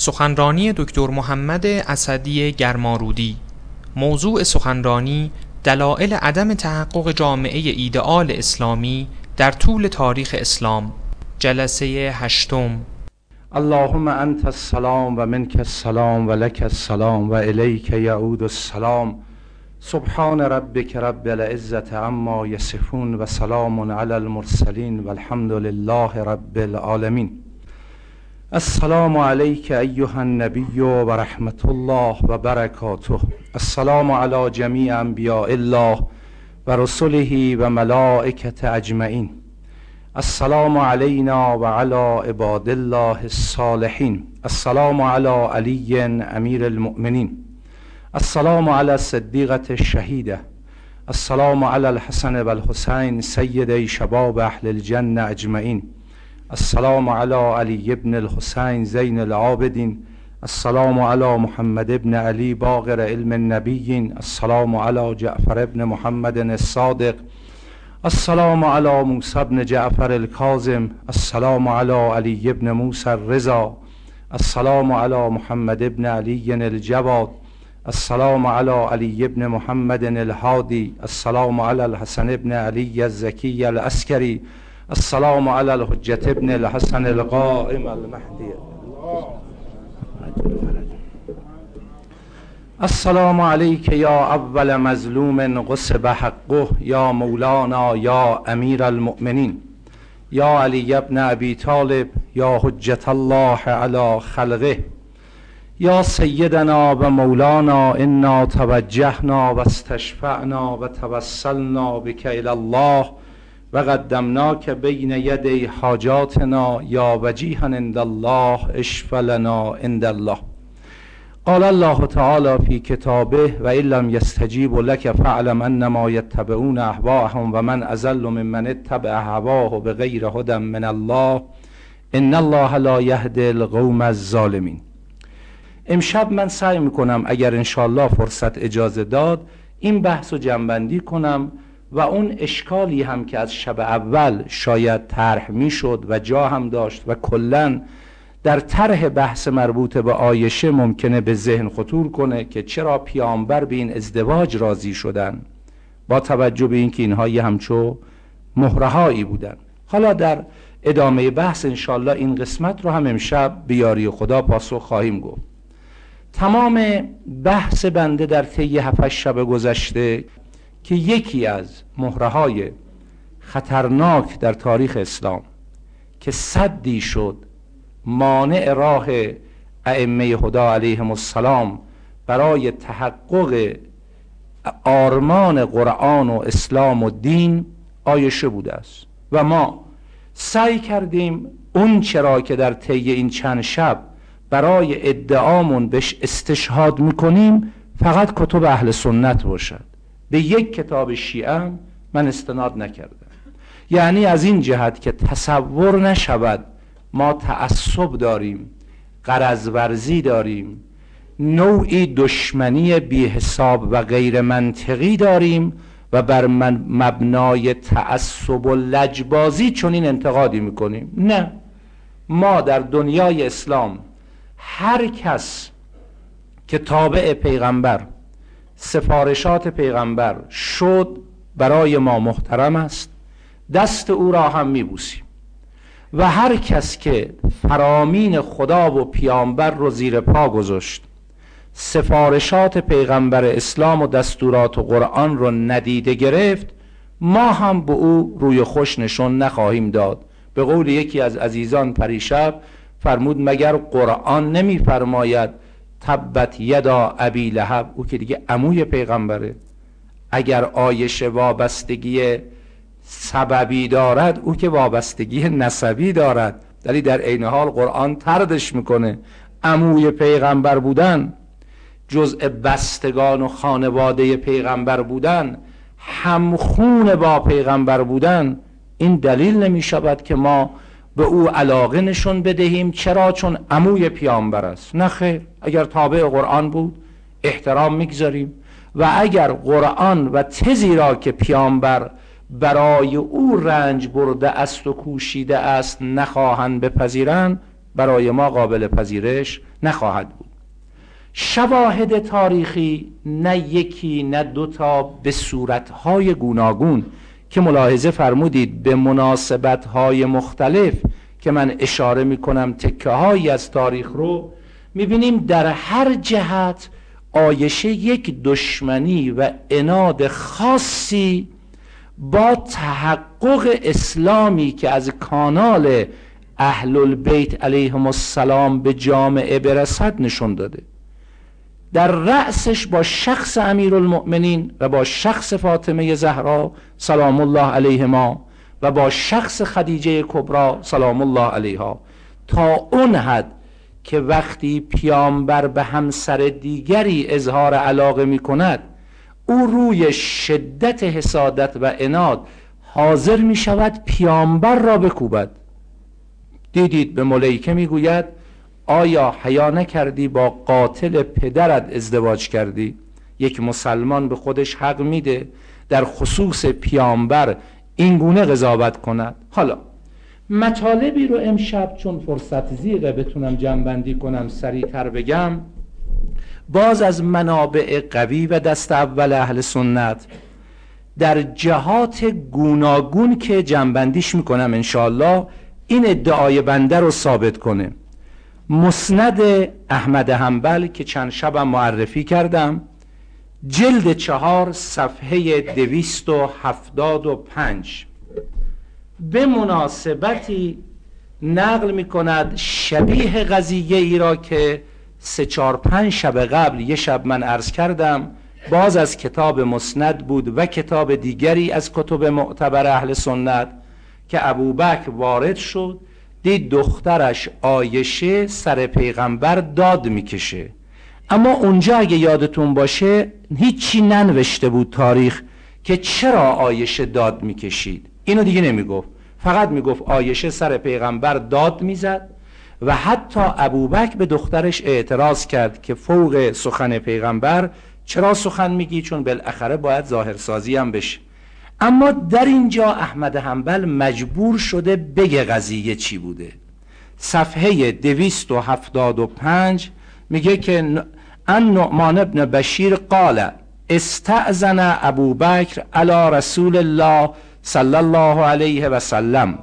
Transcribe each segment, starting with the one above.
سخنرانی دکتر محمد اسدی گرمارودی. موضوع سخنرانی دلایل عدم تحقق جامعه ایدئال اسلامی در طول تاریخ اسلام. جلسه هشتم. اللهم انت السلام و منک السلام و لک السلام و الیک یعود السلام. سبحان ربک رب العزة عما یصفون و سلام علی المرسلین و الحمد لله رب العالمین. السلام علیک ایها النبی و رحمت الله و برکاته السلام علی جمیع انبیاء الله و رسله و ملائکت اجمعین السلام علینا و علی عباد الله الصالحین السلام علی علی امیر المؤمنین السلام علی الصدیقة الشهیده السلام علی الحسن و الحسین سیدی شباب اهل الجنه اجمعین السلام علی علی ابن الحسین زین العابدین. السلام علی محمد ابن علی باقر علم النبیین. السلام علی جعفر ابن محمد الصادق. السلام علی موسی ابن جعفر الكاظم السلام علی علی ابن موسی الرضا. السلام علی محمد ابن علی الجواد. السلام علی علی ابن محمد الهادی. السلام علی الحسن ابن علی الزکی العسکری. السلام علی الحجت ابن الحسن القائم المهدی السلام علیک یا اول مظلوم غصب حقه یا مولانا یا امیر المؤمنین یا علی ابن ابی طالب یا حجت الله علی خلقه یا سیدنا و مولانا انا توجهنا و استشفعنا و بک الی الله و قدمناک بین یدی حاجاتنا یا وجیها عند الله اشفلنا عند الله قال الله تعالی فی کتابه و ان لم یستجیبوا لك فاعلم انما یتبعون اهواءهم و من ممن اتبع هواه بغیر هدى من الله. ان الله لا یهدی القوم الظالمین. امشب من سعی می‌کنم اگر انشالله فرصت اجازه داد این بحث و جنبندی کنم و اون اشکالی هم که از شب اول شاید طرح می‌شد و جا هم داشت و کلا در طرح بحث مربوط به آیشه ممکنه به ذهن خطور کنه که چرا پیامبر به این ازدواج راضی شدن؟ با توجه به اینکه اینها یه همچو مهرهایی بودن. حالا در ادامه بحث انشالله این قسمت رو هم امشب بیاری خدا پاسخ خواهیم گفت. تمام بحث بنده در طی هفت شب گذشته که یکی از مهرهای خطرناک در تاریخ اسلام که صدی شد مانع راه ائمه هدا علیهم السلام برای تحقق آرمان قرآن و اسلام و دین آیشه بوده است. و ما سعی کردیم اون چرا که در طی این چند شب برای ادعامون بهش استشهاد می‌کنیم فقط کتب اهل سنت باشد به یک کتاب شیعه من استناد نکردم. یعنی از این جهت که تصور نشود ما تعصب داریم قرضورزی داریم نوعی دشمنی بی حساب و غیر منطقی داریم و بر من مبنای تعصب و لجبازی چنین انتقادی می‌کنیم. نه. ما در دنیای اسلام هر کس که تابع پیغمبر سفارشات پیغمبر شد برای ما محترم است. دست او را هم میبوسیم. و هر کس که فرامین خدا و پیامبر رو زیر پا گذاشت سفارشات پیغمبر اسلام و دستورات و قرآن رو ندیده گرفت ما هم به او روی خوش نشون نخواهیم داد. به قول یکی از عزیزان پریشب فرمود مگر قرآن نمیفرماید تبت یدا ابی لهب. او که دیگه عموی پیغمبره. اگر آیشه وابستگی سببی دارد او که وابستگی نسبی دارد. ولی در عین حال قرآن تردش می‌کنه. عموی پیغمبر بودن جزء بستگان و خانواده پیغمبر بودن همخون با پیغمبر بودن این دلیل نمی شود که ما به او علاقه نشون بدهیم. چرا؟ چون عموی پیامبر است. نه خیر اگر تابع قرآن بود احترام می‌گذاریم. و اگر قرآن و تزی را که پیامبر برای او رنج برده است و کوشیده است نخواهند بپذیرند برای ما قابل پذیرش نخواهد بود. شواهد تاریخی نه یکی نه دوتا به صورتهای گوناگون. که ملاحظه فرمودید به مناسبتهای مختلف که من اشاره می‌کنم تکه هایی از تاریخ رو می‌بینیم در هر جهت آیشه یک دشمنی و اناد خاصی با تحقق اسلامی که از کانال اهل البیت علیهم السلام به جامعه برسد نشون داده. در رأسش با شخص امیر المؤمنین و با شخص فاطمه زهرا سلام الله علیهما و با شخص خدیجه کبرا سلام الله علیها. تا اون حد که وقتی پیامبر به همسر دیگری اظهار علاقه می کند او روی شدت حسادت و اناد حاضر می شود پیامبر را بکوبد. دیدید به ملیکه می گوید آیا حیا نکردی با قاتل پدرت ازدواج کردی؟ یک مسلمان به خودش حق میده در خصوص پیامبر این گونه قضاوت کند. حالا مطالبی رو امشب چون فرصت زیغه بتونم جنبندی کنم سریعتر بگم. باز از منابع قوی و دست اول اهل سنت در جهات گوناگون که جنبندیش می‌کنم انشالله این ادعای بنده رو ثابت کنه. مسند احمد حنبل که چند شبم معرفی کردم جلد چهار صفحه دویست و هفتاد و پنج. به مناسبتی نقل می کند شبیه قضیه ای را که سه چار پنج شب قبل یه شب من عرض کردم باز از کتاب مسند بود و کتاب دیگری از کتب معتبر اهل سنت که ابوبکر وارد شد دید دخترش آیشه سر پیغمبر داد می‌کشه. اما اونجا اگه یادتون باشه هیچی ننوشته بود تاریخ که چرا آیشه داد می‌کشید. اینو دیگه نمی‌گفت. فقط می‌گفت آیشه سر پیغمبر داد می‌زد و حتی ابوبکر به دخترش اعتراض کرد که فوق سخن پیغمبر چرا سخن میگی؟ چون بالاخره باید ظاهرسازی هم بشه. اما در اینجا احمد حنبل مجبور شده بگه قضیه چی بوده. صفحه دویست و هفتاد و پنج میگه که ان نعمان ابن بشیر قال استعزن ابو بکر علی رسول الله صلی الله علیه و سلم.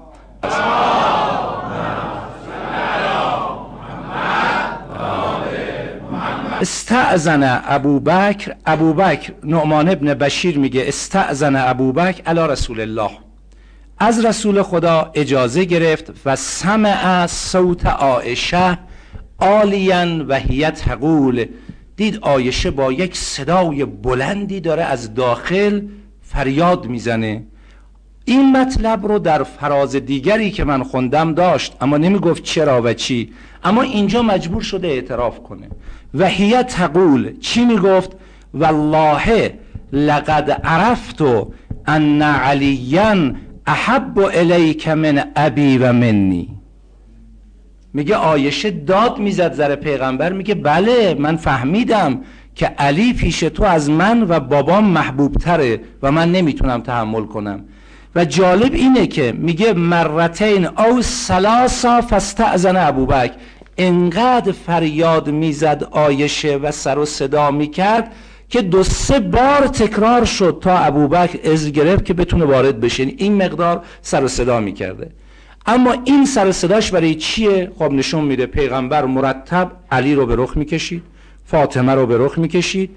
استعزن ابو بکر نعمان ابن بشیر میگه استعزن ابو بکر علی رسول الله. از رسول خدا اجازه گرفت و سمع صوت عائشه آلیا و هی تقول دید آیشه با یک صدای بلندی داره از داخل فریاد می‌زنه. این مطلب رو در فراز دیگری که من خوندم داشت اما نمی‌گفت چرا و چی اما اینجا مجبور شده اعتراف کنه. و هی تقول. چی می‌گفت؟ والله لقد عرفت ان علیا احب الیک من ابی و منی. میگه آیشه داد می‌زد زر پیغمبر. میگه بله من فهمیدم که علی پیش تو از من و بابام محبوب تره و من نمی‌تونم تحمل کنم. و جالب اینه که میگه مرتین او سلاسا فستعزن ابوبک انقدر فریاد می‌زد آیشه و سر و صدا می‌کرد که دو سه بار تکرار شد تا ابوبکر از گرفت که بتونه وارد بشه. یعنی این مقدار سر و صدا می‌کرده. اما این سر و صداش برای چیه؟ خب نشون میده پیغمبر مرتب علی رو به رخ می‌کشید فاطمه رو به رخ می‌کشید.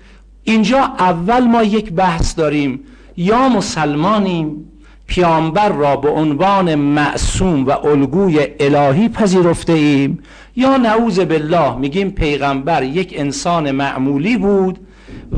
اینجا اول ما یک بحث داریم. یا مسلمانیم پیامبر را به عنوان معصوم و الگوی الهی پذیرفته ایم یا نعوذ بالله میگیم پیغمبر یک انسان معمولی بود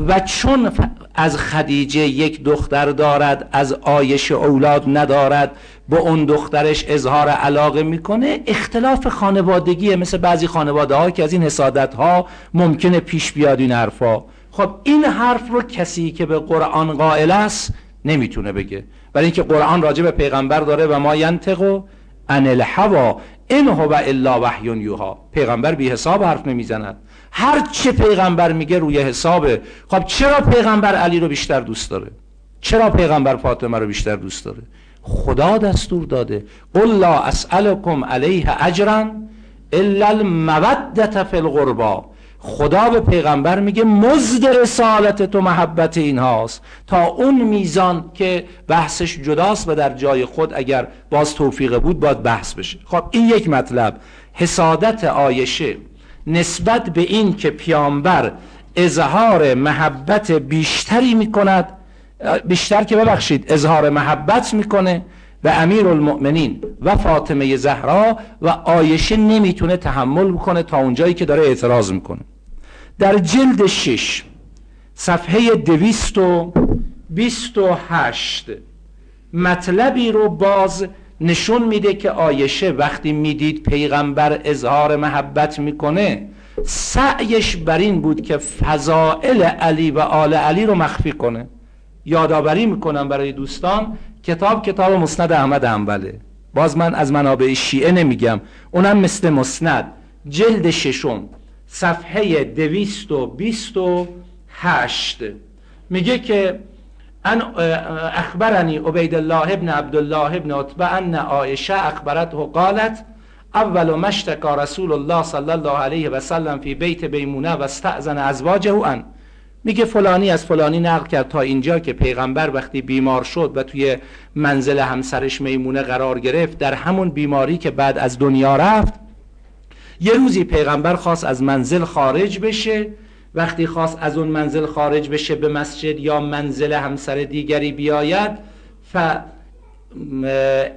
و چون از خدیجه یک دختر دارد از آیش اولاد ندارد به اون دخترش اظهار علاقه می‌کنه اختلاف خانوادگیه مثل بعضی خانواده ها که از این حسادت ها ممکنه پیش بیاد این حرفا. خب این حرف رو کسی که به قرآن قائل است نمی‌تونه بگه. برای اینکه قرآن راجع به پیغمبر داره و ما ینتقو ان الهوا این هو الا وحی یوها. پیغمبر بی حساب حرف نمی‌زند. هر چه پیغمبر میگه روی حسابه. خب چرا پیغمبر علی رو بیشتر دوست داره؟ چرا پیغمبر فاطمه رو بیشتر دوست داره؟ خدا دستور داده. قل لا اسالکم علیه اجرا الا المودت فی القربا خدا به پیغمبر میگه مزد رسالت تو محبت این هاست. تا اون میزان که بحثش جداست و در جای خود اگر باز توفیقه بود باید بحث بشه. خب این یک مطلب. حسادت آیشه نسبت به این که پیامبر اظهار محبت بیشتری می‌کند بیشتر که ببخشید اظهار محبت می‌کنه و امیر المؤمنین و فاطمه زهرا و آیشه نمی‌تونه تحمل بکنه تا اونجایی که داره اعتراض می‌کنه. در جلد شش صفحه دویست و بیست و هشت. مطلبی رو باز نشون میده که آیشه وقتی می‌دید پیغمبر اظهار محبت می‌کنه سعیش بر این بود که فضائل علی و آل علی رو مخفی کنه. یادآوری می‌کنم برای دوستان کتاب کتاب مسند احمد انبله. باز من از منابع شیعه نمیگم اونم مثل مسند. جلد ششم. صفحه دویست و بیست و هشت. میگه که ان اخبرنی عبید الله ابن عبدالله ابن عتبه ان عائشه اخبرته قالت اول مشتکا رسول الله صلی الله علیه و سلم فی بیت بیمونه و استعزن ازواجه ان. میگه فلانی از فلانی نقل کرد تا اینجا که پیغمبر وقتی بیمار شد و توی منزل همسرش میمونه قرار گرفت در همون بیماری که بعد از دنیا رفت یه روزی پیغمبر خواست از منزل خارج بشه. وقتی خواست از اون منزل خارج بشه به مسجد یا منزل همسر دیگری بیاید ف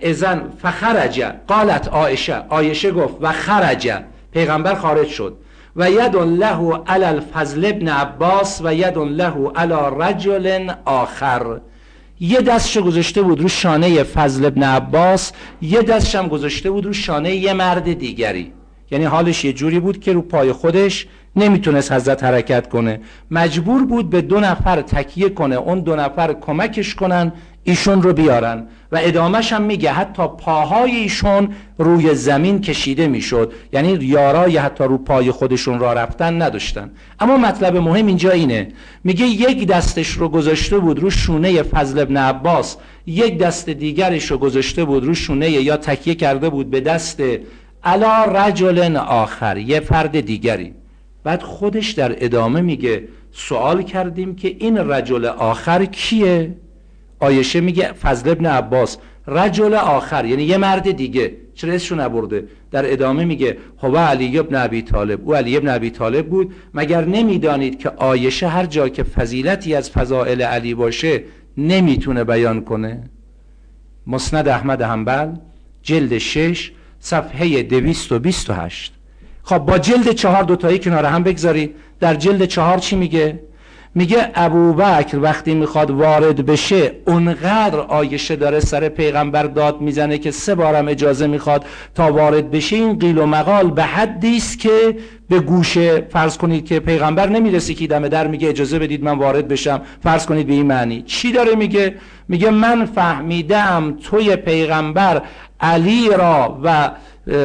ازن فخرج. قالت عایشه. عایشه گفت و خرج. پیغمبر خارج شد. و ید له علی الفضل ابن عباس و ید له علی رجل آخر. یه دستش گذاشته بود رو شانه فضل ابن عباس یه دستش هم گذاشته بود رو شانه یه مرد دیگری. یعنی حالش یه جوری بود که رو پای خودش نمی‌تونست حضرت حرکت کنه. مجبور بود به دو نفر تکیه کنه اون دو نفر کمکش کنن ایشون رو بیارن. و ادامش هم میگه حتی پاهای ایشون روی زمین کشیده می‌شد. یعنی یارای حتی رو پای خودشون را رفتن نداشتن. اما مطلب مهم اینجا اینه. میگه یک دستش رو گذاشته بود رو شونه فضل ابن عباس یک دست دیگرش رو گذاشته بود رو شونه یا تکیه کرده بود به دست علا رجل آخر یه فرد دیگری. بعد خودش در ادامه میگه سوال کردیم که این رجل آخر کیه؟ آیشه میگه فضل ابن عباس رجل آخر یعنی یه مرد دیگه. چرا اسمشو نبرده؟ در ادامه میگه هو علی ابن ابی طالب. او علی ابن ابی طالب بود. مگر نمی‌دانید که آیشه هر جا که فضیلتی از فضائل علی باشه نمی‌تونه بیان کنه؟ مسند احمد حنبل جلد 6 صفحه 228 خب با جلد چهار دوتایی کنار هم بگذارید. در جلد چهار چی میگه؟ میگه ابوبکر وقتی می‌خواد وارد بشه اونقدر آیشه داره سر پیغمبر داد می‌زنه که سه بارم اجازه می‌خواد تا وارد بشه. این قیل و مقال به حدی است که به گوشه فرض کنید که پیغمبر نمی‌رسه که دم در میگه اجازه بدید من وارد بشم. فرض کنید به این معنی. چی داره میگه؟ میگه من فهمیدم توی پیغمبر علی را و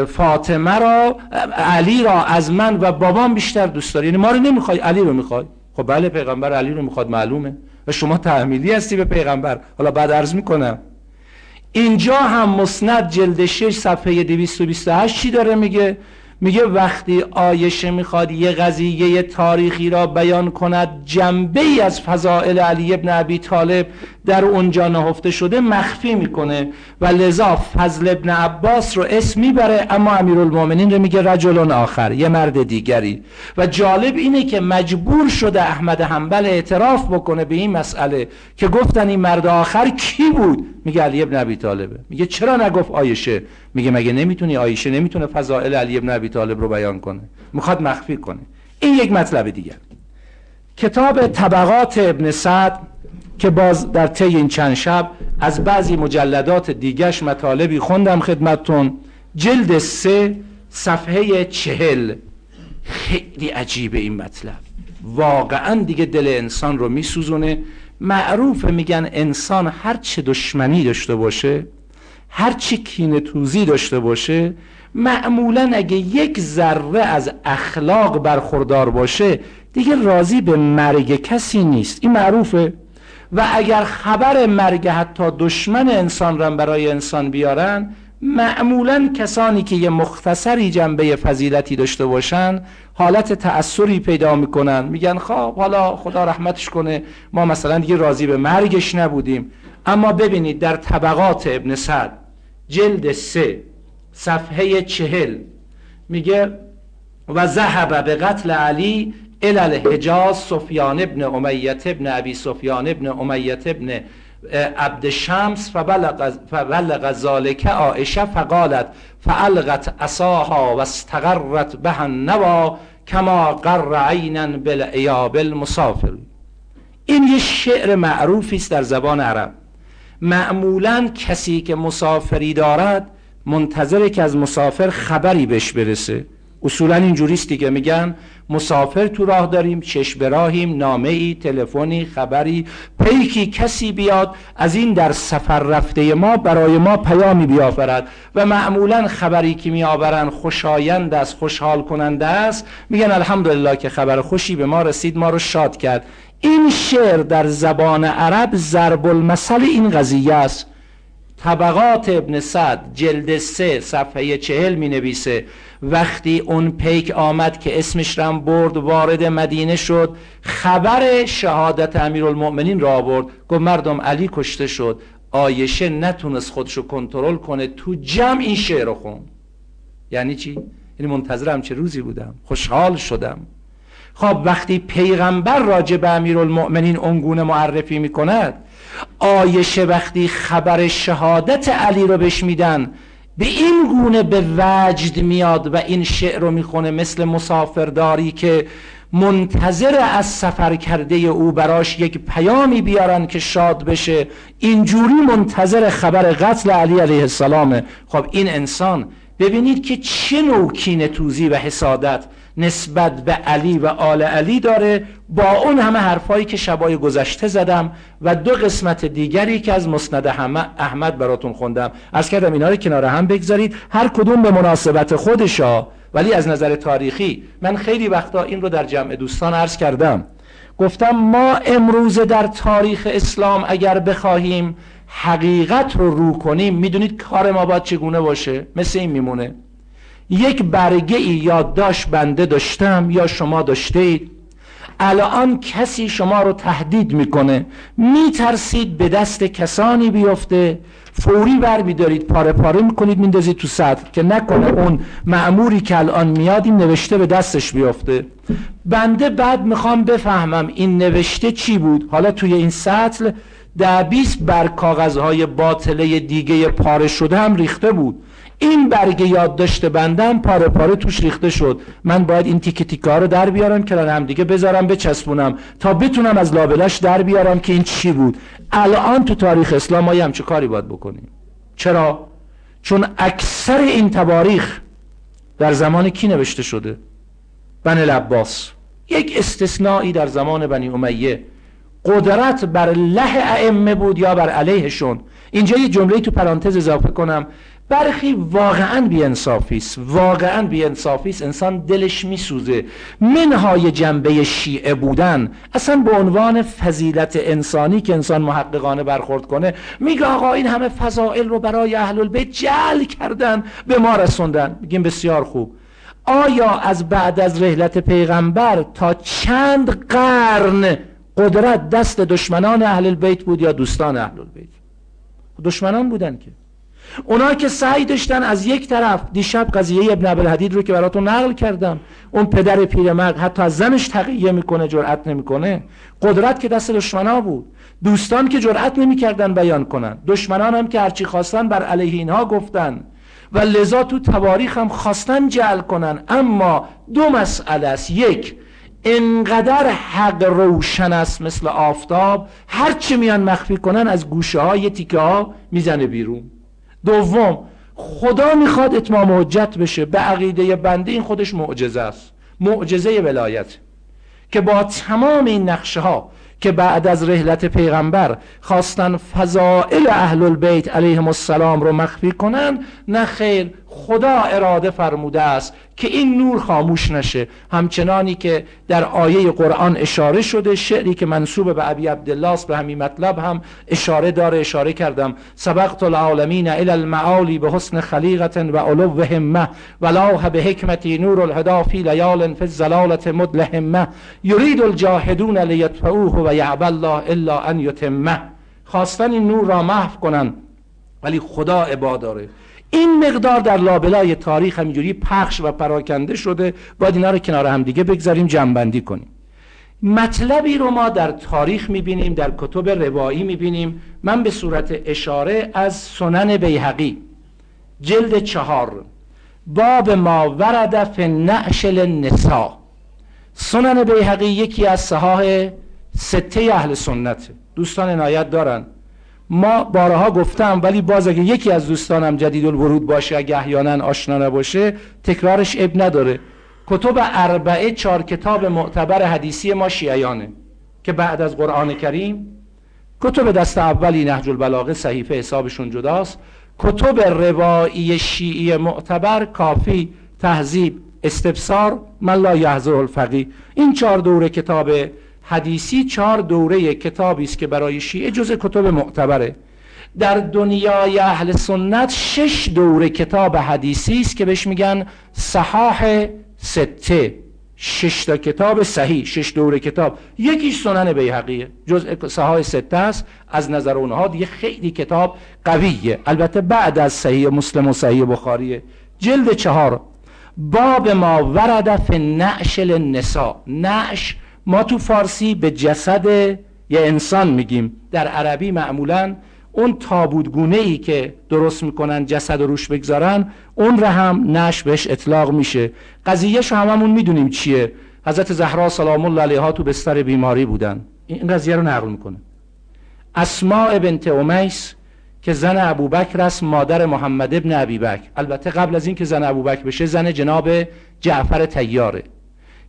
فاطمه را علی را از من و بابام بیشتر دوست داری یعنی ما رو نمی‌خوای علی رو می‌خوای. خب بله پیغمبر علی رو می‌خواد معلومه. و شما تحمیلی هستی به پیغمبر. حالا بعد عرض می‌کنم. اینجا هم مسند جلد 6 صفحه 228 چی داره میگه؟ میگه وقتی آیشه می‌خواد یه قضیه تاریخی را بیان کند جنبه ای از فضائل علی ابن ابی طالب در اونجا نهفته شده مخفی می‌کنه و لذا فضل ابن عباس رو اسم می‌بره اما امیرالمومنین رو میگه رجل آخر یه مرد دیگری. و جالب اینه که مجبور شده احمد حنبل اعتراف بکنه به این مسئله که گفتن این مرد آخر کی بود؟ میگه علی ابن ابی طالبه. میگه چرا نگفت آیشه؟ میگه مگه نمی‌تونی؟ آیشه نمی‌تونه فضائل علی ابن ابی طالب رو بیان کنه. می‌خواد مخفی کنه. این یک مطلب دیگر. کتاب طبقات ابن سعد که باز در طی این چند شب از بعضی مجلدات دیگش مطالبی خوندم خدمتتون. جلد سه صفحه چهل. خیلی عجیبه این مطلب. واقعا دیگه دل انسان رو میسوزونه. معروف میگن انسان هر چه دشمنی داشته باشه هر چی کینه توزی داشته باشه معمولا اگه یک ذره از اخلاق برخوردار باشه دیگه راضی به مرگ کسی نیست. این معروفه. و اگر خبر مرگ حتی دشمن انسان را برای انسان بیارن معمولا کسانی که یه مختصری جنبه فضیلتی داشته باشن حالت تأثری پیدا می‌کنن. میگن خب حالا خدا رحمتش کنه ما مثلا دیگه راضی به مرگش نبودیم. اما ببینید در طبقات ابن سعد جلد سه صفحه چهل میگه و ذهب به قتل علی الى حجاز سفیان ابن امیت ابن ابی سفیان ابن امیت ابن عبد شمس فبلغ, فبلغ ذالک عائشه فقالت فالغت عصاها و استقرت به النوا کما قر عینا بالعیاب المسافر. این یه شعر معروفی است در زبان عرب. معمولا کسی که مسافری دارد منتظره که از مسافر خبری بهش برسه. اصولا اینجوریست دیگه میگن مسافر تو راه داریم چشم راهیم نامه ای تلفنی خبری. پیکی کسی بیاد از این در سفر رفته ما برای ما پیامی بیاورد و معمولا خبری که میآورن خوشایند است خوشحال کننده است. میگن الحمدلله که خبر خوشی به ما رسید ما رو شاد کرد. این شعر در زبان عرب ضرب المثل این قضیه است. طبقات ابن سعد جلد سه صفحه چهل می نویسه وقتی اون پیک آمد که اسمش رم برد وارد مدینه شد. خبر شهادت امیرالمؤمنین را برد گفت مردم علی کشته شد. آیشه نتونست خودشو کنترل کنه. تو جمع این شعر رو خون. یعنی چی؟ یعنی منتظرم چه روزی بودم. خوشحال شدم. خب وقتی پیغمبر راجع به امیرالمؤمنین اونگونه معرفی می‌کند آیشه وقتی خبر شهادت علی رو بهش میدن به این گونه به وجد میاد و این شعر رو می‌خونه مثل مسافرداری که منتظر از سفر کرده او براش یک پیامی بیارن که شاد بشه. اینجوری منتظر خبر قتل علی علیه السلامه. خب این انسان ببینید که چه نوع کین توزی و حسادت. نسبت به علی و آل علی داره. با اون همه حرفایی که شبای گذشته زدم و دو قسمت دیگری که از مسند احمد براتون خوندم. از کردم اینا رو کنار هم بگذارید. هر کدوم به مناسبت خودشا. ولی از نظر تاریخی من خیلی وقتا این رو در جمع دوستان عرض کردم. گفتم ما امروز در تاریخ اسلام اگر بخواهیم حقیقت رو رو کنیم می‌دونید کار ما باید چگونه باشه؟ مثل این میمونه. یک برگه ای یا داشت بنده داشتم یا شما داشتید؟ الان کسی شما رو تهدید می‌کنه. میترسید به دست کسانی بیفته؟ فوری بر میدارید پاره پاره می‌کنید میندازید تو سطح. که نکنه اون معموری که الان میاد این نوشته به دستش بیفته. بنده بعد می‌خوام بفهمم این نوشته چی بود. حالا توی این سطل ده بیست بر کاغذهای باطله دیگه پاره شده هم ریخته بود. این برگ یادداشت بندم پاره پاره توش ریخته شد. من باید این تیکه تیکه ها رو در بیارم که هم دیگه بذارم بچسبونم تا بتونم از لابلش در بیارم که این چی بود. الان تو تاریخ اسلام ما همچه کاری باید بکنیم. چرا؟ چون اکثر این تواریخ در زمان کی نوشته شده؟ بن العباس. یک استثنایی در زمان بنی امیه. قدرت بر له ائمه بود یا بر علیهشون. اینجا یه جمله تو پرانتز اضافه کنم. برخی واقعا بیانصافی است واقعا بیانصافی است انسان دلش میسوزه. منهای جنبه شیعه بودن. اصلا به عنوان فضیلت انسانی که انسان محققانه برخورد کنه میگه آقا این همه فضائل رو برای اهل البیت جل کردن به ما رسوندن. میگیم بسیار خوب. آیا از بعد از رحلت پیغمبر تا چند قرن قدرت دست دشمنان اهل البیت بود یا دوستان اهل البیت دشمنان بودن که. اونا که سعی داشتن از یک طرف دیشب قضیه ابن عبدالحدید رو که براتون نقل کردم اون پدر پیرمرد حتی از زنش تقیه می‌کنه جرأت نمی‌کنه. قدرت که دست دشمنا بود. دوستان که جرأت نمی‌کردن بیان کنن. دشمنان هم که هرچی خواستن بر علیه اینها گفتن. و لذا تو تواریخ هم خواستن جعل کنن. اما دو مسئله است. یک انقدر حق روشن است مثل آفتاب هرچی میان مخفی کنن از گوشه های تیکه ها می‌زنه بیرون. دوم خدا می‌خواد اتمام حجت بشه. به عقیده بنده این خودش معجزه است. معجزه ولایت. که با تمام این نقشه ها که بعد از رحلت پیغمبر خواستن فضائل اهل البیت علیهم السلام رو مخفی کنن نه خیر خدا اراده فرموده است که این نور خاموش نشه. همچنانی که در آیه قرآن اشاره شده شعری که منصوب به ابی عبدالله است به همین مطلب هم اشاره داره اشاره کردم. سبقت العالمین الى المعالی به حسن خلیقت و علو همه ولاح به حکمتی نور الهدا فی لیال فی الزلالت مدلهمه یرید الجاهدون لیطفعوه و یعب الله الا ان یتمه. خواستن این نور را محو کنن ولی خدا عبا داره. این مقدار در لابلای تاریخ همینجوری پخش و پراکنده شده باید اینا رو کنار هم دیگه بگذاریم جنبندی کنیم. مطلبی رو ما در تاریخ می‌بینیم در کتب روایی می‌بینیم. من به صورت اشاره از سنن بیهقی جلد چهار باب ما ورد فی نعشل نسا سنن بیهقی یکی از صحاح سته اهل سنت. دوستان عنایت دارن. ما بارها گفتم ولی باز اگه یکی از دوستانم جدید الورود باشه اگه احیانا آشنا نباشه تکرارش اب نداره. کتب اربعه چهار کتاب معتبر حدیثی ما شیعیانه که بعد از قرآن کریم. کتب دست اولی نهج البلاغه صحیفه حسابشون جداست. کتب روایی شیعی معتبر کافی تهذیب استبصار من لا یحضر الفقی این چهار دوره کتاب حدیثی چهار دوره کتابی است که برای شیعه جز کتب معتبره. در دنیای اهل سنت شش دوره کتاب حدیثی است که بهش میگن صحاح سته. شش تا کتاب صحیح شش دوره کتاب. یکیش سنن بیهقیه. جز صحاح سته است. از نظر اونها دیگه خیلی کتاب قویه. البته بعد از صحیح مسلم و صحیح بخاریه. جلد چهار. باب ما ورد فی نعش نعش ما تو فارسی به جسد یه انسان میگیم. در عربی معمولا اون تابودگونه ای که درست می‌کنن جسد روش بگذارن اون را هم نش بهش اطلاق میشه. قضیهش هممون می‌دونیم چیه. حضرت زهرا سلام الله علیها تو بستر بیماری بودن. این قضیه رو نقل می‌کنه. اسماء بنت امیس که زن ابوبکر است مادر محمد ابن ابی بکر البته قبل از این که زن ابوبکر بشه زن جناب جعفر تیاره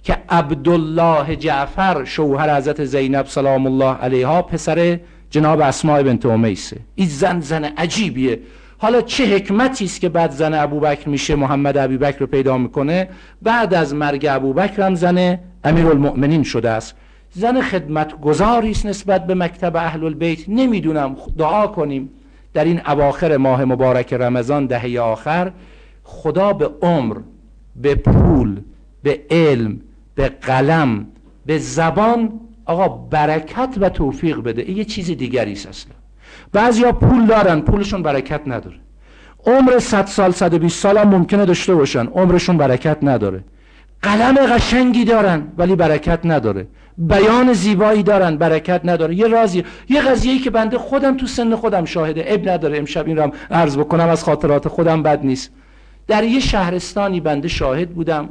که عبدالله جعفر شوهر حضرت زینب سلام الله علیها پسر جناب اسماء بنت امیسه این زن زن عجیبیه. حالا چه حکمتی است که بعد زن ابوبکر میشه محمد ابوبکر رو پیدا می‌کنه؟ بعد از مرگ ابوبکر هم زن امیرالمؤمنین شده است. زن خدمتگزاری است نسبت به مکتب اهل البیت نمی‌دونم دعا کنیم. در این اواخر ماه مبارک رمضان دهه آخر خدا به عمر به پول به علم به قلم به زبان آقا برکت و توفیق بده. این یه چیز دیگری است اصلا. بعضیا پول دارن پولشون برکت نداره. عمر 100 سال 120 سال هم ممکنه داشته باشن. عمرشون برکت نداره. قلم قشنگی دارن ولی برکت نداره. بیان زیبایی دارن برکت نداره. یه رازی یه قضیه‌ای که بنده خودم تو سن خودم شاهده. اب نداره امشب این رو عرض بکنم از خاطرات خودم بد نیست. در یه شهرستانی بنده شاهد بودم.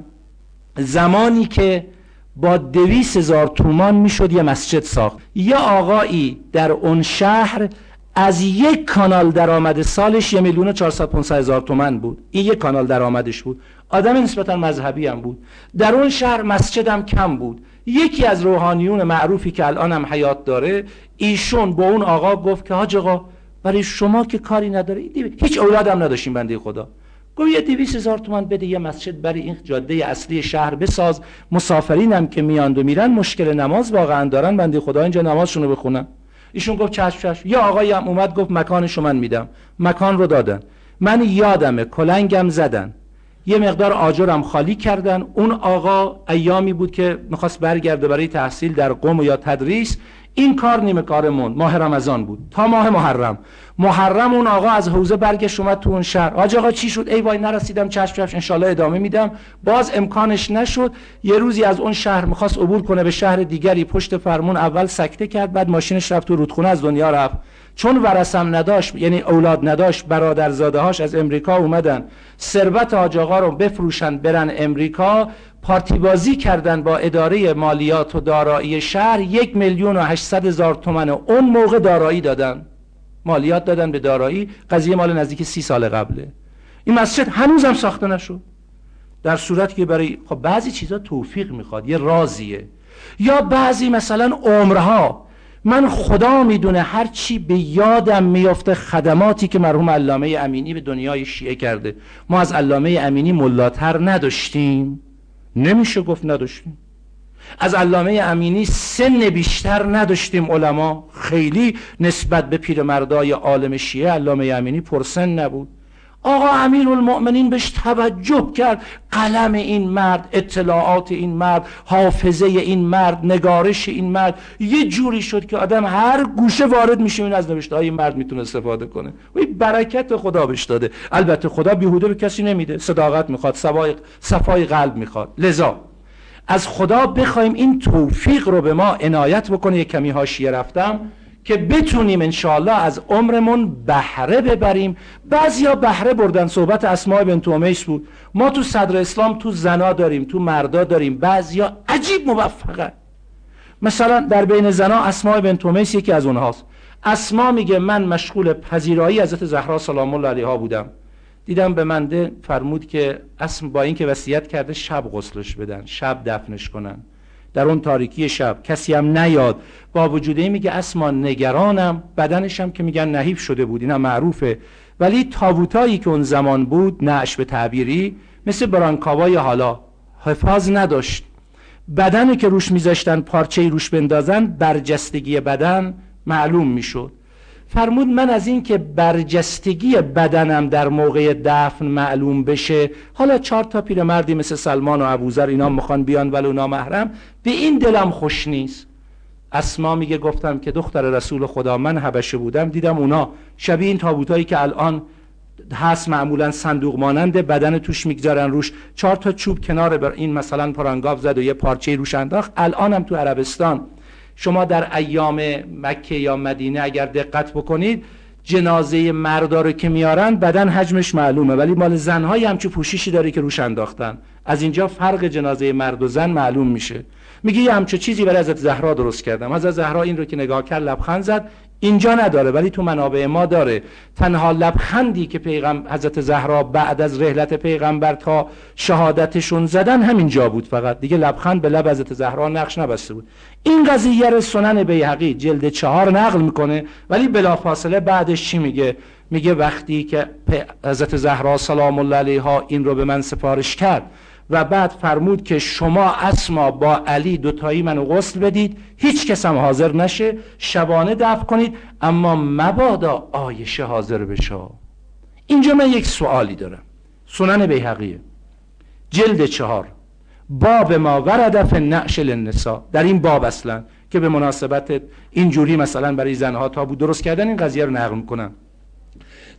زمانی که با دویس هزار تومان می‌شد یه مسجد ساخت. یه آقایی در اون شهر از یک کانال درآمد سالش یه میلیون و چهارصد هزار تومن بود. این یک کانال درآمدش بود. آدم نسبتا مذهبی هم بود. در اون شهر مسجدم کم بود. یکی از روحانیون معروفی که الان هم حیات داره ایشون با اون آقا گفت که حاج آقا برای شما که کاری نداره. هیچ اولادم نداشتیم بنده خدا. گویا یه دویست هزار تومن بده یه مسجد برای این جاده اصلی شهر بساز. مسافرین هم که میاند و میرن مشکل نماز واقعا دارن. بنده خدا اینجا نمازشون رو بخونن. ایشون گفت چشم چشم. یا آقایی هم اومد گفت مکانشو من میدم. مکان رو دادن. من یادمه کلنگم زدن. یه مقدار آجرم خالی کردن. اون آقا ایامی بود که می‌خواست برگرده برای تحصیل در قم یا تدریس. این کار نیمه کار موند ماه رمضان بود. تا ماه محرم. محرم اون آقا از حوزه برگشت اومد تو اون شهر. آج آقا چی شد؟ ای وای نرسیدم چشم چشم انشالله ادامه میدم. باز امکانش نشد. یه روزی از اون شهر می‌خواست عبور کنه به شهر دیگری. پشت فرمون اول سکته کرد بعد ماشینش رفت تو رودخونه از دنیا رفت. چون ورسم نداشت یعنی اولاد نداشت برادرزاده هاش از امریکا اومدن. ثروت آج آقا رو بفروشن برن امریکا. پارتی بازی کردن با اداره مالیات و دارایی شهر یک میلیون و هشتصد هزار تومن. اون موقع دارایی دادن. مالیات دادن به دارایی. قضیه مال نزدیک سی سال قبله. این مسجد هنوزم ساخته نشد. در صورتی که برای خب بعضی چیزا توفیق می‌خواد. یه رازیه. یا بعضی مثلا عمرها. من خدا می‌دونه هر چی به یادم میافته خدماتی که مرحوم علامه امینی به دنیای شیعه کرده. ما از علامه امینی ملاتر نداشتیم. نمیشه گفت نداشتیم. از علامه امینی سن بیشتر نداشتیم علما. خیلی نسبت به پیرمردای عالم شیعه علامه امینی پرسن نبود. آقا امیر المؤمنین بهش توجه کرد. قلم این مرد اطلاعات این مرد حافظه این مرد نگارش این مرد. یه جوری شد که آدم هر گوشه وارد میشه این از نوشته های مرد می‌تونه استفاده کنه. و برکت خدا بهش داده. البته خدا بیهوده به کسی نمیده. صداقت می‌خواد صفای, صفای قلب می‌خواد. لذا از خدا بخوایم این توفیق رو به ما عنایت بکنه. یک کمی هاشیه رفتم. که بتونیم انشاءالله از عمرمون بهره ببریم. بعضیا بهره بردن صحبت اسماء بنت امیس بود. ما تو صدر اسلام تو زنا داریم تو مردا داریم. بعضیا عجیب موفقه. مثلا در بین زنا اسماء بنت امیس یکی از اونهاست. اسما میگه من مشغول پذیرایی حضرت زهرا سلام الله علیها بودم. دیدم به منده فرمود که اسم با اینکه وصیت کرده شب غسلش بدن شب دفنش کنن. در اون تاریکی شب. کسی هم نیاد. با وجوده میگه اسما نگرانم. بدنشم که میگن نحیف شده بود. اینا معروفه. ولی تابوتایی که اون زمان بود نعش به تعبیری مثل برانکاوای حالا. حفاظ نداشت. بدنی که روش میذاشتن پارچه روش بندازن برجستگی بدن معلوم می‌شد. فرمود من از این که برجستگی بدنم در موقع دفن معلوم بشه حالا چهار تا پیرمردی مثل سلمان و ابوذر اینا می‌خوان بیان ولی اونا محرم به این دلم خوش نیست. اسما میگه گفتم که دختر رسول خدا من حبشه بودم دیدم اونا شبیه این تابوتایی که الان هست معمولا صندوق مانند بدن توش می‌گذارن روش چهار تا چوب کنار بر این مثلا پرانگاف زد و یه پارچه روش انداخت. الانم تو عربستان. شما در ایام مکه یا مدینه اگر دقت بکنید جنازه مردا رو که میارن بدن حجمش معلومه ولی مال زنهای همچو پوشیشی داره که روش انداختن. از اینجا فرق جنازه مرد و زن معلوم میشه. میگه یه همچو چیزی برای حضرت زهرا درست کردم. حضرت زهرا این رو که نگاه کرد لبخند زد اینجا نداره ولی تو منابع ما داره. تنها لبخندی که پیغم حضرت زهرا بعد از رحلت پیغمبر تا شهادتشون زدن همینجا بود فقط. دیگه لبخند به لب حضرت زهرا نقش نبسته بود. این قضیه رو سنن بیهقی جلد چهار نقل می‌کنه ولی بلافاصله بعدش چی میگه؟ میگه وقتی که حضرت زهرا سلام الله علیها این رو به من سفارش کرد و بعد فرمود که شما اسما با علی دوتایی منو غسل بدید هیچ کس هم حاضر نشه شبانه دفع کنید اما مبادا آیشه حاضر بشه. اینجا من یک سوالی دارم. سنن بیهقیه. جلد چهار. باب ما ورد فی نعش در این باب اصلا که به مناسبت اینجوری مثلا برای زنها تابو درست کردن این قضیه رو نقل می‌کنم.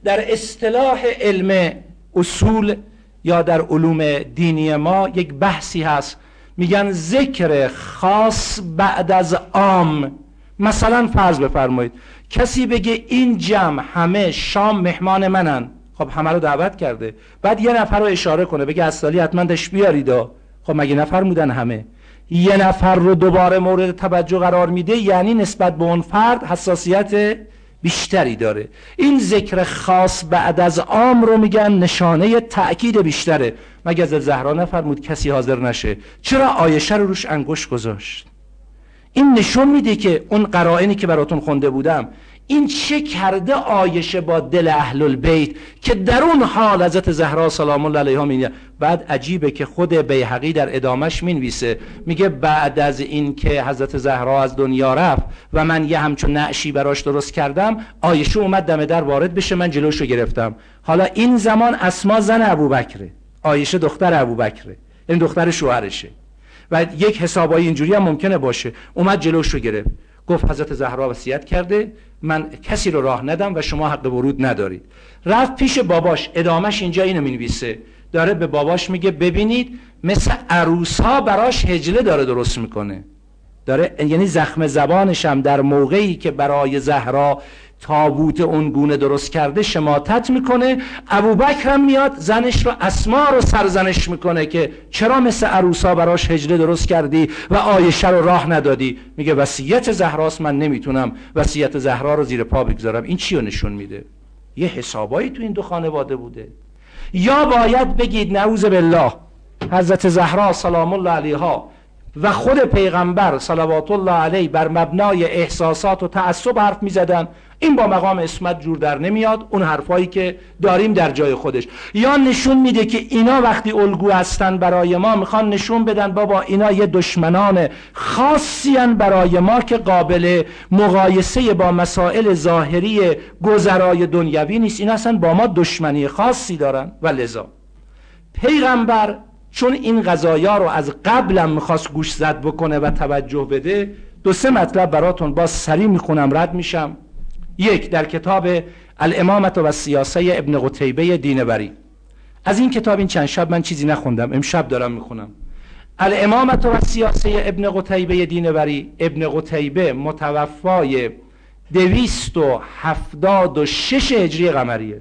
در اصطلاح علم اصول یا در علوم دینی ما یک بحثی هست. میگن ذکر خاص بعد از عام. مثلا فرض بفرمایید کسی بگه این جمع همه شام مهمان منن. خب همه رو دعوت کرده. بعد یه نفر رو اشاره کنه بگه از سالی حتما دش بیارید. خب مگه نفر بودن همه؟ یه نفر رو دوباره مورد توجه قرار میده یعنی نسبت به اون فرد حساسیت بیشتری داره. این ذکر خاص بعد از عام رو میگن نشانه تأکید بیشتره. مگه از زهرا نفرمود کسی حاضر نشه؟ چرا آیشه رو روش انگشت گذاشت؟ این نشون میده که اون قرائنی که براتون خونده بودم این چه کرده آیشه با دل اهل البیت که در اون حال حضرت زهرا سلام الله علیها میگه بعد عجیبه که خود بیهقی در ادامش می‌نویسه. میگه بعد از این که حضرت زهرا از دنیا رفت و من یه همچون نعشی براش درست کردم آیشه اومد دم در وارد بشه من جلوشو گرفتم. حالا این زمان اسما زن ابوبکره. آیشه دختر ابوبکره. این دختر شوهرشه. و یک حسابای اینجوری هم ممکنه باشه. اومد جلوشو گرفت. گفت حضرت زهرا وصیت کرده. من کسی رو راه ندم و شما حق ورود ندارید. رفت پیش باباش ادامش اینجا اینو می‌نویسه. داره به باباش میگه ببینید مثل عروس ها براش هجله داره درست می‌کنه. داره یعنی زخم زبانش هم در موقعی که برای زهرا تابوت اون گونه درست کرده شماتت می‌کنه. ابو هم میاد زنش رو اسما رو سرزنش می‌کنه که چرا مثل عروسا براش هجله درست کردی و آیشه رو راه ندادی؟ میگه وصیت زهراست من نمی‌تونم وصیت زهرا رو زیر پا بگذارم. این چی رو نشون میده؟ یه حسابایی تو این دو خانواده بوده. یا باید بگید نعوذ بالله حضرت زهرا سلام الله علیها و خود پیغمبر صلوات الله علیه بر مبنای احساسات و تعصب حرف می‌زدن. این با مقام اسمت جور در نمیاد. اون حرفایی که داریم در جای خودش. یا نشون میده که اینا وقتی الگو هستن برای ما می‌خوان نشون بدن بابا اینا یه دشمنان خاصی برای ما که قابل مقایسه با مسائل ظاهری گذرای دنیوی نیست. اینا اصلا با ما دشمنی خاصی دارن. و لذا پیغمبر چون این غذایا رو از قبلم می‌خواست گوش زد بکنه و توجه بده دو سه مطلب براتون باز سریع می‌خونم رد میشم. یک در کتاب الامامت و سیاسه ابن قتیبه دینبری از این کتاب این چند شب من چیزی نخوندم امشب دارم می‌خونم. الامامت و سیاسه ابن قتیبه دینبری ابن قتیبه متوفای دویست و هفتاد و شش هجری قمریه.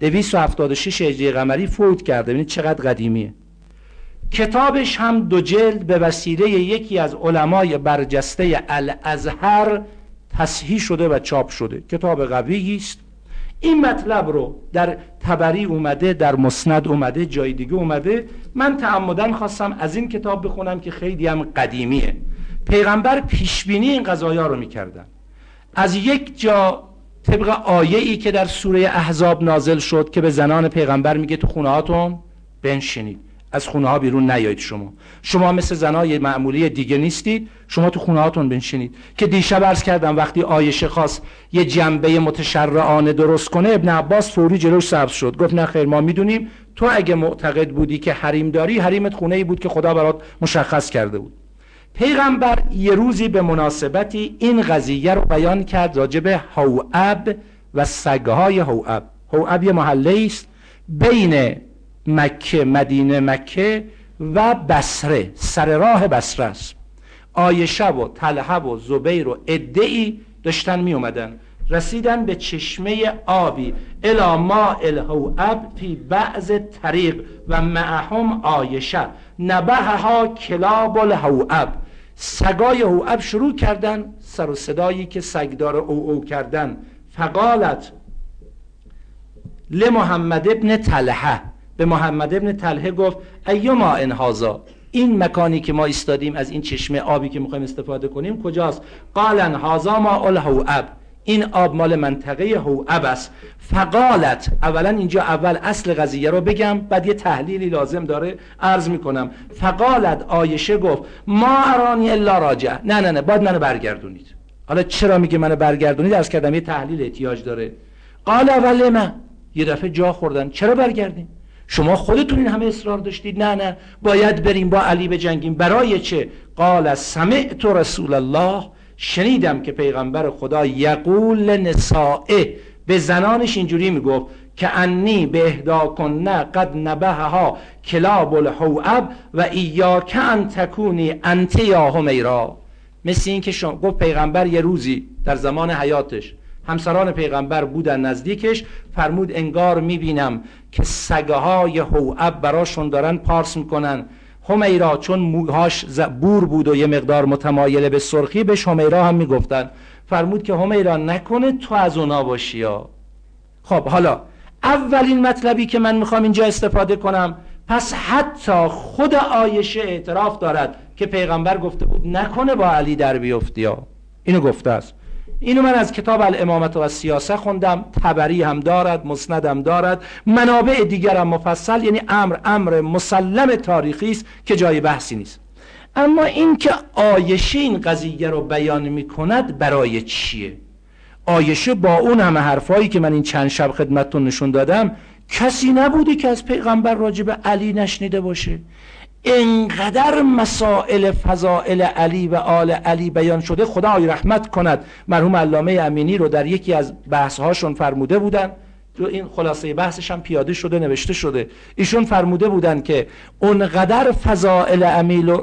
دویست و هفتاد و شش هجری قمری فوت کرده. ببینید چقدر قدیمیه. کتابش هم دو جلد به وسیله یکی از علمای برجسته الازهر تصحیح شده و چاپ شده. کتاب قوی است. این مطلب رو در تبری اومده در مسند اومده جای دیگه اومده. من تعمدن خواستم از این کتاب بخونم که خیلی هم قدیمیه. پیغمبر پیشبینی این قضایا رو می‌کردن. از یک جا طبق آیه ای که در سوره احزاب نازل شد که به زنان پیغمبر میگه تو خونه هاتون بنشینید. از خونه ها بیرون نیایید شما. شما مثل زنای معمولی دیگه نیستید. شما تو خونه هاتون بنشینید. که دیشب عرض کردم وقتی آیشه خواست یه جنبه متشرعانه درست کنه ابن عباس فوری جلوش سبز شد. گفت نه خیر ما می‌دونیم. تو اگه معتقد بودی که حریم داری حریمت خونه ای بود که خدا برات مشخص کرده بود. پیغمبر یه روزی به مناسبتی این قضیه رو بیان کرد راجب هوعب و سگهای هوعب. هوعب یه محله است بین مکه مدینه مکه و بسره سر راه بسره است. آیشه و طلحه و زبیر و ادعی داشتن می اومدن رسیدن به چشمه آبی. الا ما الهوعب فی بعض طریق و معهم آیشه نبهها کلاب الهوعب. سگای هوعب شروع کردن سر و صدایی که سگدار او او کردن. فقالت لمحمد ابن طلحه. به محمد ابن طلحه گفت ایما انهازا این مکانی که ما ایستادیم از این چشمه آبی که می‌خوایم استفاده کنیم کجاست؟ قالن هازا ما الهوعب این آب مال منطقه هوعب است. فقالت اولا اینجا اول اصل قضیه رو بگم بعد یه تحلیلی لازم داره عرض می‌کنم. فقالت آیشه گفت ما ارانی الا راجع. نه نه نه باید منو برگردونید. حالا چرا میگه منو برگردونید؟ از کردم یه تحلیل احتیاج داره. قال اول من یه دفعه جا خوردن. چرا برگردیم شما خودتون این همه اصرار داشتید. نه نه باید بریم با علی بجنگیم. برای چه؟ قال سمعت رسول الله. شنیدم که پیغمبر خدا یقول نسائه به زنانش اینجوری می‌گفت که انی به اهدا کنه قد نبهها کلاب الحوعب و ایاک ان تکونی انت یا همیرا مثل این که شما گفت پیغمبر یه روزی در زمان حیاتش همسران پیغمبر بودن نزدیکش فرمود انگار می‌بینم که سگه های هوعب براشون دارن پارس می‌کنن. همیرا چون موهاش بور بود و یه مقدار متمایل به سرخی به همیرا هم می‌گفتن. فرمود که همیرا نکنه تو از اونا باشی یا خب حالا اولین مطلبی که من می‌خوام اینجا استفاده کنم پس حتی خود آیشه اعتراف دارد که پیغمبر گفته بود نکنه با علی در بیفتی یا اینو گفته است. اینو من از کتاب الامامت و سیاسه خوندم تبری هم دارد مسند هم دارد. منابع دیگر هم مفصل یعنی امر امر مسلم تاریخی است که جای بحثی نیست. اما اینکه آیشه این قضیه رو بیان می کند برای چیه؟ آیشه با اون همه حرفایی که من این چند شب خدمتتون نشون دادم کسی نبوده که از پیغمبر راجب علی نشنیده باشه. انقدر مسائل فضائل علی و آل علی بیان شده خدای رحمت کند. مرحوم علامه امینی رو در یکی از بحث هاشون فرموده بودن. این خلاصه بحثش هم پیاده شده نوشته شده. ایشون فرموده بودن که اونقدر فضائل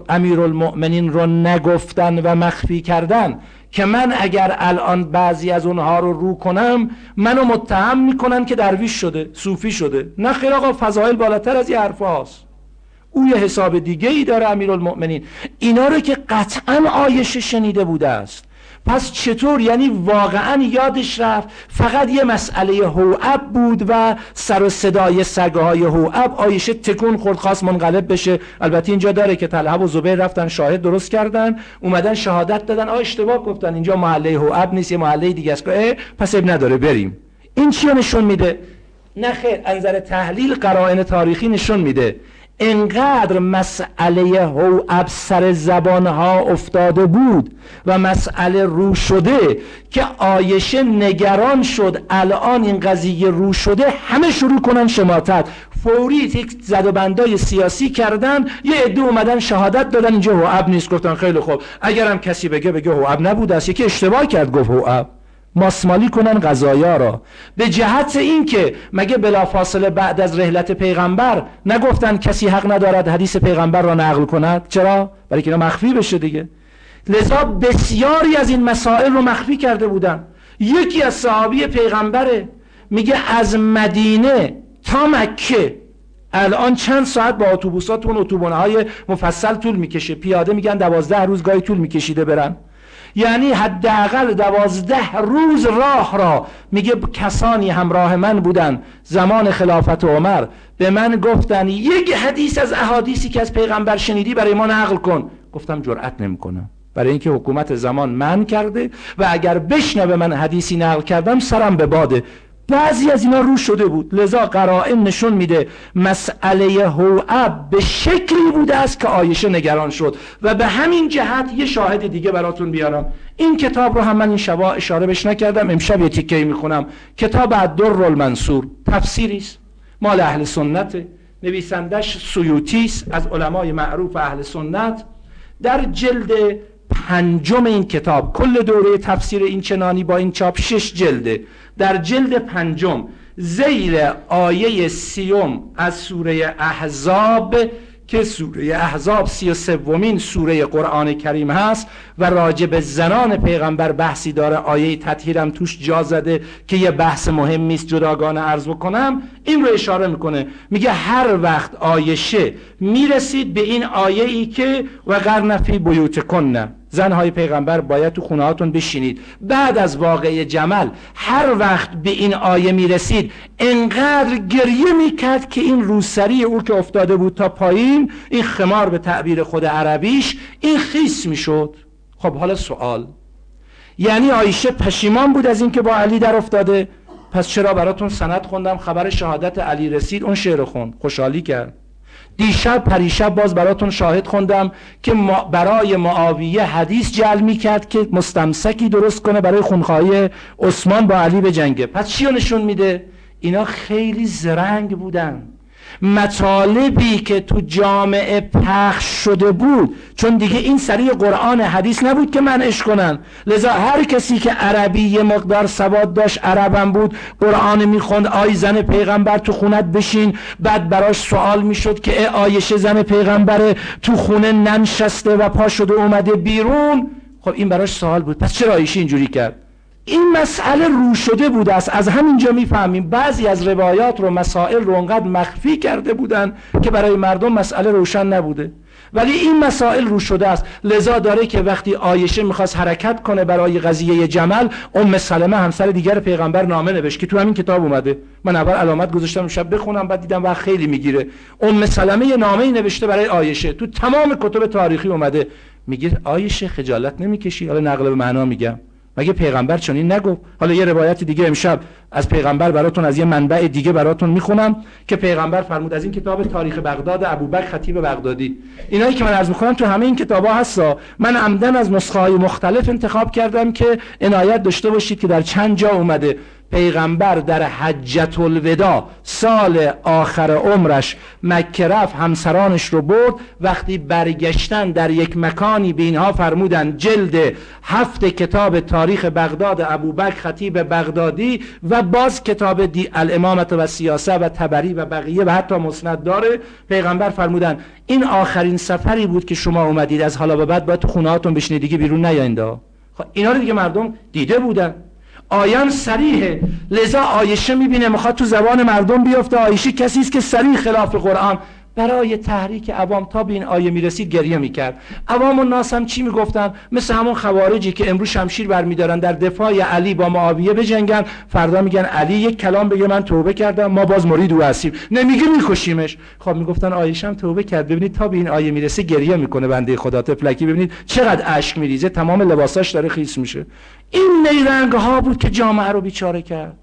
امیر المؤمنین رو نگفتن و مخفی کردن که من اگر الان بعضی از اونها رو رو کنم منو متهم می‌کنن که درویش شده صوفی شده. نه خیر آقا فضائل بالاتر از این حرف هاست. او یه حساب دیگه ای داره امیرالمؤمنین. اینا رو که قطعا آیشه شنیده بوده است. پس چطور؟ یعنی واقعا یادش رفت فقط یه مسئله هوعب بود و سر و صدای سگهای هوعب آیشه تکون خورد خواست منقلب بشه. البته اینجا داره که طلحه و زبیر رفتن شاهد درست کردن اومدن شهادت دادن. آ اشتباه گفتن. اینجا محله هوعب نیست یه محله دیگه است. پس اب نداره بریم. این چی نشون میده؟ نه خیر انظر تحلیل قرائن تاریخی نشون میده. انقدر مسئله هو ابسر زبانها افتاده بود و مسئله رو شده که آیشه نگران شد الان این قضیه رو شده همه شروع کنن شماتت. فوری یک زد و بندای سیاسی کردن یه عده اومدن شهادت دادن اینجا هو نیست. گفتن خیلی خوب. اگرم کسی بگه بگه هو نبود است یکی اشتباه کرد گفت هو ماسمالی کنن غذایا را. به جهت اینکه مگه بلافاصله بعد از رحلت پیغمبر نگفتن کسی حق ندارد حدیث پیغمبر را نقل کند؟ چرا؟ برای که مخفی بشه دیگه. لذا بسیاری از این مسائل رو مخفی کرده بودن. یکی از صحابی پیغمبره میگه از مدینه تا مکه الان چند ساعت با اتوبوساتون اتوبانه های مفصل طول می‌کشه. پیاده میگن دوازده روز گاهی طول میکشیده برن. یعنی حداقل دوازده روز راه را. میگه کسانی همراه من بودن زمان خلافت عمر. به من گفتن یک حدیث از احادیثی که از پیغمبر شنیدی برای ما نقل کن. گفتم جرأت نمی‌کنم. برای اینکه حکومت زمان من کرده و اگر بشنوه من حدیثی نقل کردم سرم به باده بعضی از اینا رو شده بود. لذا قرائن نشون میده مسئله هوعب به شکلی بوده است که آیشه نگران شد. و به همین جهت یه شاهد دیگه براتون بیارم. این کتاب رو هم من این شبا اشاره بش نکردم. امشب یه تیکه می‌خونم. کتاب الدر المنصور تفسیری است. مال اهل سنت. نویسندش سیوطی از علمای معروف اهل سنت. در جلد پنجم این کتاب کل دوره تفسیر این چنانی با این چاپ شش جلده در جلد پنجم زیر آیه سیوم از سوره احزاب که سوره احزاب سی و سومین سوره قرآن کریم هست و راجب زنان پیغمبر بحثی داره. آیه تطهیرم توش جا زده که یه بحث مهمی است جداگانه عرض بکنم. این رو اشاره می‌کنه. میگه هر وقت آیشه می‌رسید به این آیه ای که و قرنفی بیوت کنه زنهای پیغمبر باید تو خونه هاتون بشینید. بعد از واقع جمل هر وقت به این آیه می‌رسید انقدر گریه می‌کرد که این روسری او که افتاده بود تا پایین این خمار به تعبیر خود عربیش این خیس می‌شد. خب حالا سوال. یعنی آیشه پشیمان بود از اینکه با علی در افتاده؟ پس چرا براتون سند خوندم؟ خبر شهادت علی رسید اون شعر خون خوشحالی کرد. دیشب پریشب باز براتون شاهد خوندم که برای معاویه حدیث جل می کرد که مستمسکی درست کنه برای خونخواهی عثمان با علی به جنگه پس چی نشون میده؟ اینا خیلی زرنگ بودن مطالبی که تو جامعه پخش شده بود چون دیگه این سری قرآن حدیث نبود که منعش کنن. لذا هر کسی که عربی یه مقدار سواد داشت عربم بود قرآن می‌خوند آی زن پیغمبر تو خونت بشین. بعد براش سوال می‌شد که آیشه زن پیغمبر تو خونه ننشسته و پا شده اومده بیرون. خب این براش سوال بود. پس چرا آیشه اینجوری کرد؟ این مسئله رو شده بوده است. از همینجا می‌فهمیم بعضی از روایات رو مسائل رو انقدر مخفی کرده بودن که برای مردم مسئله روشن نبوده. ولی این مسائل رو شده است. لذا داره که وقتی آیشه می‌خواست حرکت کنه برای قضیه جمل ام سلمه همسر دیگر پیغمبر نامه نوشت که تو همین کتاب اومده. من اول علامت گذاشتم شب بخونم بعد دیدم وقت خیلی می‌گیره. ام سلمه یه نامه نوشته برای آیشه. تو تمام کتب تاریخی اومده. میگه آیشه خجالت نمی‌کشی؟ حالا نقل به معنا میگم. مگه پیغمبر چنین نگفت؟ حالا یه روایت دیگه امشب از پیغمبر براتون از یه منبع دیگه براتون می‌خونم که پیغمبر فرمود از این کتاب تاریخ بغداد ابوبکر خطیب بغدادی. اینایی که من عرض می‌کنم تو همه این کتابا هستا من عمدن از نسخه های مختلف انتخاب کردم که عنایت داشته باشید که در چند جا اومده. پیغمبر در حجت الودا سال آخر عمرش مکه رفت همسرانش رو برد. وقتی برگشتن در یک مکانی به اینها فرمودن جلد هفت کتاب تاریخ بغداد ابوبکر خطیب بغدادی و باز کتاب دی الامامت و سیاسه و تبری و بقیه و حتی مسند داره پیغمبر فرمودن این آخرین سفری بود که شما اومدید از حالا به بعد باید تو خونه هاتون بشینید دیگه بیرون نیایید. خب اینا رو دیگه مردم دیده بودن. آیان سریحه لذا آیشه می‌بینه می‌خواد تو زبان مردم بیفته. آیشه کسی است که سریح خلاف قرآن برای تحریک عوام تا به این آیه می‌رسید گریه می‌کرد. عوام و ناس هم چی می‌گفتن؟ مثل همون خوارجی که امروز شمشیر برمیدارن در دفاع علی با معاویه بجنگن. فردا میگن علی یک کلام بگه من توبه کردم ما باز مرید او هستیم. نمیگه میکشیمش. خب می‌گفتن آیش هم توبه کرد. ببینید تا به این آیه می‌رسه گریه می‌کنه بنده خدا. تفلکی ببینید چقدر اشک میریزه. تمام لباساش داره خیس میشه. این نیرنگ ها بود که جامعه رو بیچاره کرد.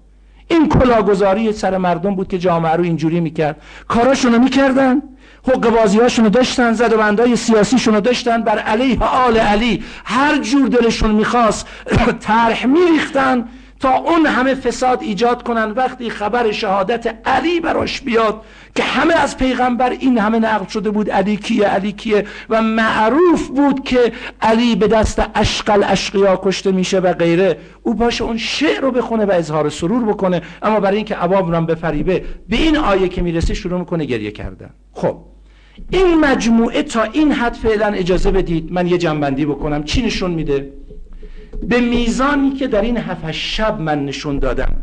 این کلاگذاری سر مردم بود که جامعه رو اینجوری می‌کرد. کاراشونو می‌کردن حق بازی داشتن زد و بندای سیاسیشونو داشتن. بر علیه آل علی هر جور دلشون می‌خواست طرح میریختن. تا اون همه فساد ایجاد کنن وقتی خبر شهادت علی براش بیاد که همه از پیغمبر این همه نقل شده بود علی کیه علی کیه؟ و معروف بود که علی به دست اشقل اشقیا کشته میشه و غیره. او باشه اون شعر رو بخونه و اظهار سرور بکنه. اما برای اینکه عوام رو بفریبه به این آیه که می‌رسه شروع می‌کنه گریه کردن. خب این مجموعه تا این حد فعلا اجازه بدید من یه جنبندی بکنم. چی نشون میده؟ به میزانی که در این هفت شب من نشون دادم.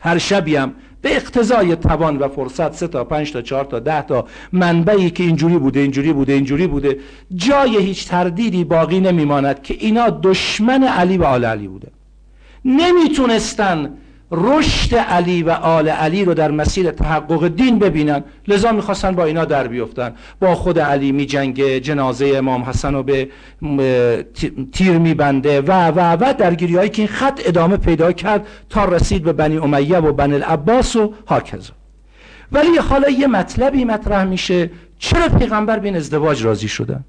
هر شبیم به اقتضای توان و فرصت سه تا پنج تا چهار تا ده تا منبعی که اینجوری بوده اینجوری بوده اینجوری بوده جای هیچ تردیدی باقی نمیماند که اینا دشمن علی و آل علی بوده. نمی‌تونستن رشد علی و آل علی رو در مسیر تحقق دین ببینن. لذا می‌خواستن با اینا در بیفتن. با خود علی می جنگه جنازه امام حسن رو به تیر میبنده و و و درگیری هایی که این خط ادامه پیدا کرد تا رسید به بنی امیه و بنی العباس و هاکذا. ولی حالا یه مطلبی مطرح میشه. چرا پیغمبر به این ازدواج راضی شدن؟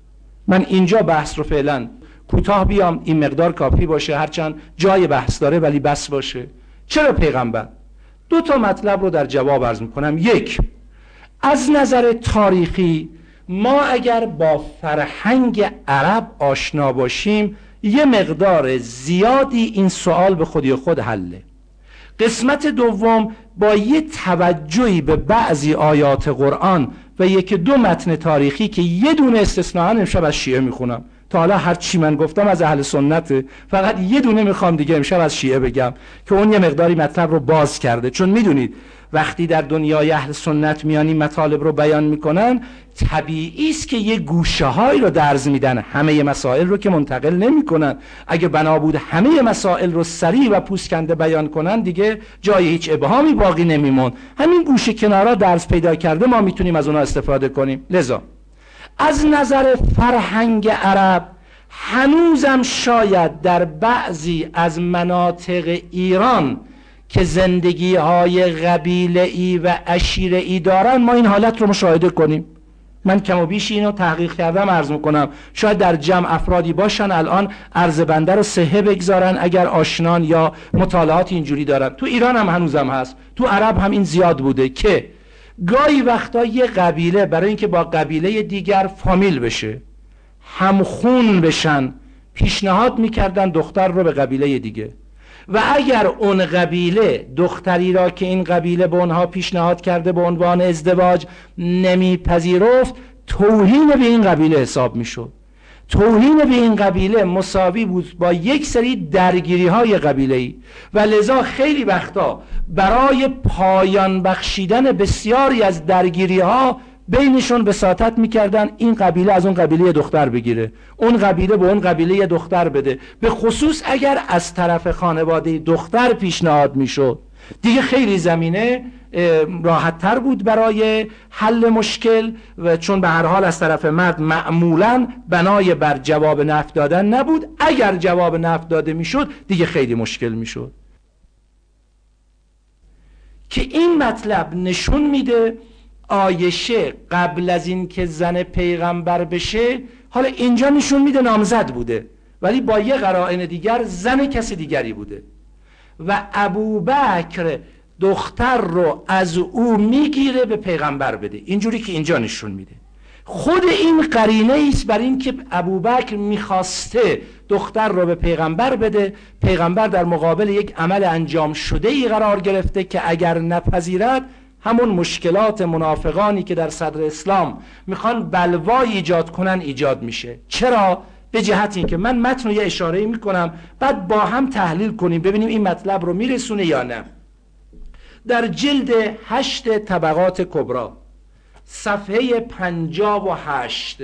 من اینجا بحث رو فعلا کوتاه بیام. این مقدار کافی باشه. هرچند جای بحث داره ولی بس باشه. چرا پیغمبر؟ دو تا مطلب رو در جواب عرض می‌کنم. یک از نظر تاریخی ما اگر با فرهنگ عرب آشنا باشیم یه مقدار زیادی این سوال به خودی خود حله. قسمت دوم با یه توجهی به بعضی آیات قرآن و یک دو متن تاریخی که یه دونه استثناء امشب از شیعه می‌خونم. تا حالا هر چی من گفتم از اهل سنته فقط یه دونه می‌خوام دیگه امشب از شیعه بگم که اون یه مقداری مطلب رو باز کرده. چون می‌دونید وقتی در دنیای اهل سنت میانی مطالب رو بیان می‌کنن طبیعی است که یه گوشه هایی رو درز میدن. همه مسائل رو که منتقل نمی‌کنن. اگه بنا بود همه مسائل رو سریع و پوسکنده بیان کنن دیگه جای هیچ ابهامی باقی نمیمون. همین گوشه کنارا درز پیدا کرده ما می‌تونیم از اونها استفاده کنیم. لذا از نظر فرهنگ عرب هنوزم شاید در بعضی از مناطق ایران که زندگی های قبیله ای و عشیره ای دارن ما این حالت رو مشاهده کنیم. من کم و بیش اینو تحقیق کردم عرض می‌کنم. شاید در جمع افرادی باشن الان عرض بنده رو سهه بگذارن اگر آشنان یا مطالعات اینجوری دارن. تو ایران هم هنوزم هست. تو عرب هم این زیاد بوده که گاهی وقتا یه قبیله برای اینکه با قبیله دیگر فامیل بشه همخون بشن پیشنهاد می‌کردن دختر رو به قبیله دیگه. و اگر اون قبیله دختری را که این قبیله به اونها پیشنهاد کرده به عنوان ازدواج نمیپذیرفت توهین به این قبیله حساب می‌شد. توهین به این قبیله مساوی بود با یک سری درگیری های قبیله ای و لذا خیلی وقتا برای پایان بخشیدن بسیاری از درگیری ها بینشون بساطت می‌کردن این قبیله از اون قبیله دختر بگیره. اون قبیله به اون قبیله دختر بده. به خصوص اگر از طرف خانواده دختر پیشنهاد می‌شد. دیگه خیلی زمینه راحت تر بود برای حل مشکل و چون به هر حال از طرف مرد معمولا بنای بر جواب نفت دادن نبود. اگر جواب نفت داده می‌شد دیگه خیلی مشکل می‌شد. که این مطلب نشون میده آیشه قبل از این که زن پیغمبر بشه حالا اینجا نشون میده نامزد بوده ولی با یه قرائن دیگر زن کسی دیگری بوده. و ابوبکر دختر رو از او می‌گیره به پیغمبر بده. اینجوری که اینجا نشون میده. خود این قرینه است بر این که ابوبکر می‌خواسته دختر رو به پیغمبر بده. پیغمبر در مقابل یک عمل انجام شده ای قرار گرفته که اگر نپذیرد همون مشکلات منافقانی که در صدر اسلام می‌خوان بلوای ایجاد کنن ایجاد میشه. چرا؟ به جهت اینکه من متن رو یه اشاره می‌کنم بعد با هم تحلیل کنیم ببینیم این مطلب رو میرسونه یا نه. در جلد هشت طبقات کبرا صفحه پنجاب و هشت.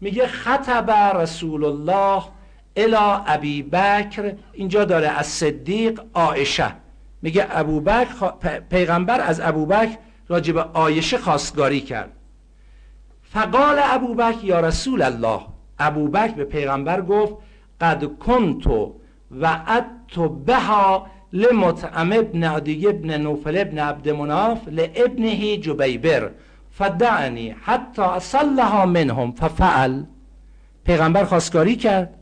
میگه خطب رسول الله الا ابی بکر اینجا داره از صدیق آیشه میگه ابوبکر پیغمبر از ابوبکر راجب به آیشه خواستگاری کرد. فقال ابوبکر یا رسول الله ابوبکر به پیغمبر گفت قد کنتو و اتو بها لمطعم ابن عدی ابن نوفل ابن عبد مناف لابنه جبیبر فدعنی حتی اصلها منهم ففعل. پیغمبر خواستگاری کرد.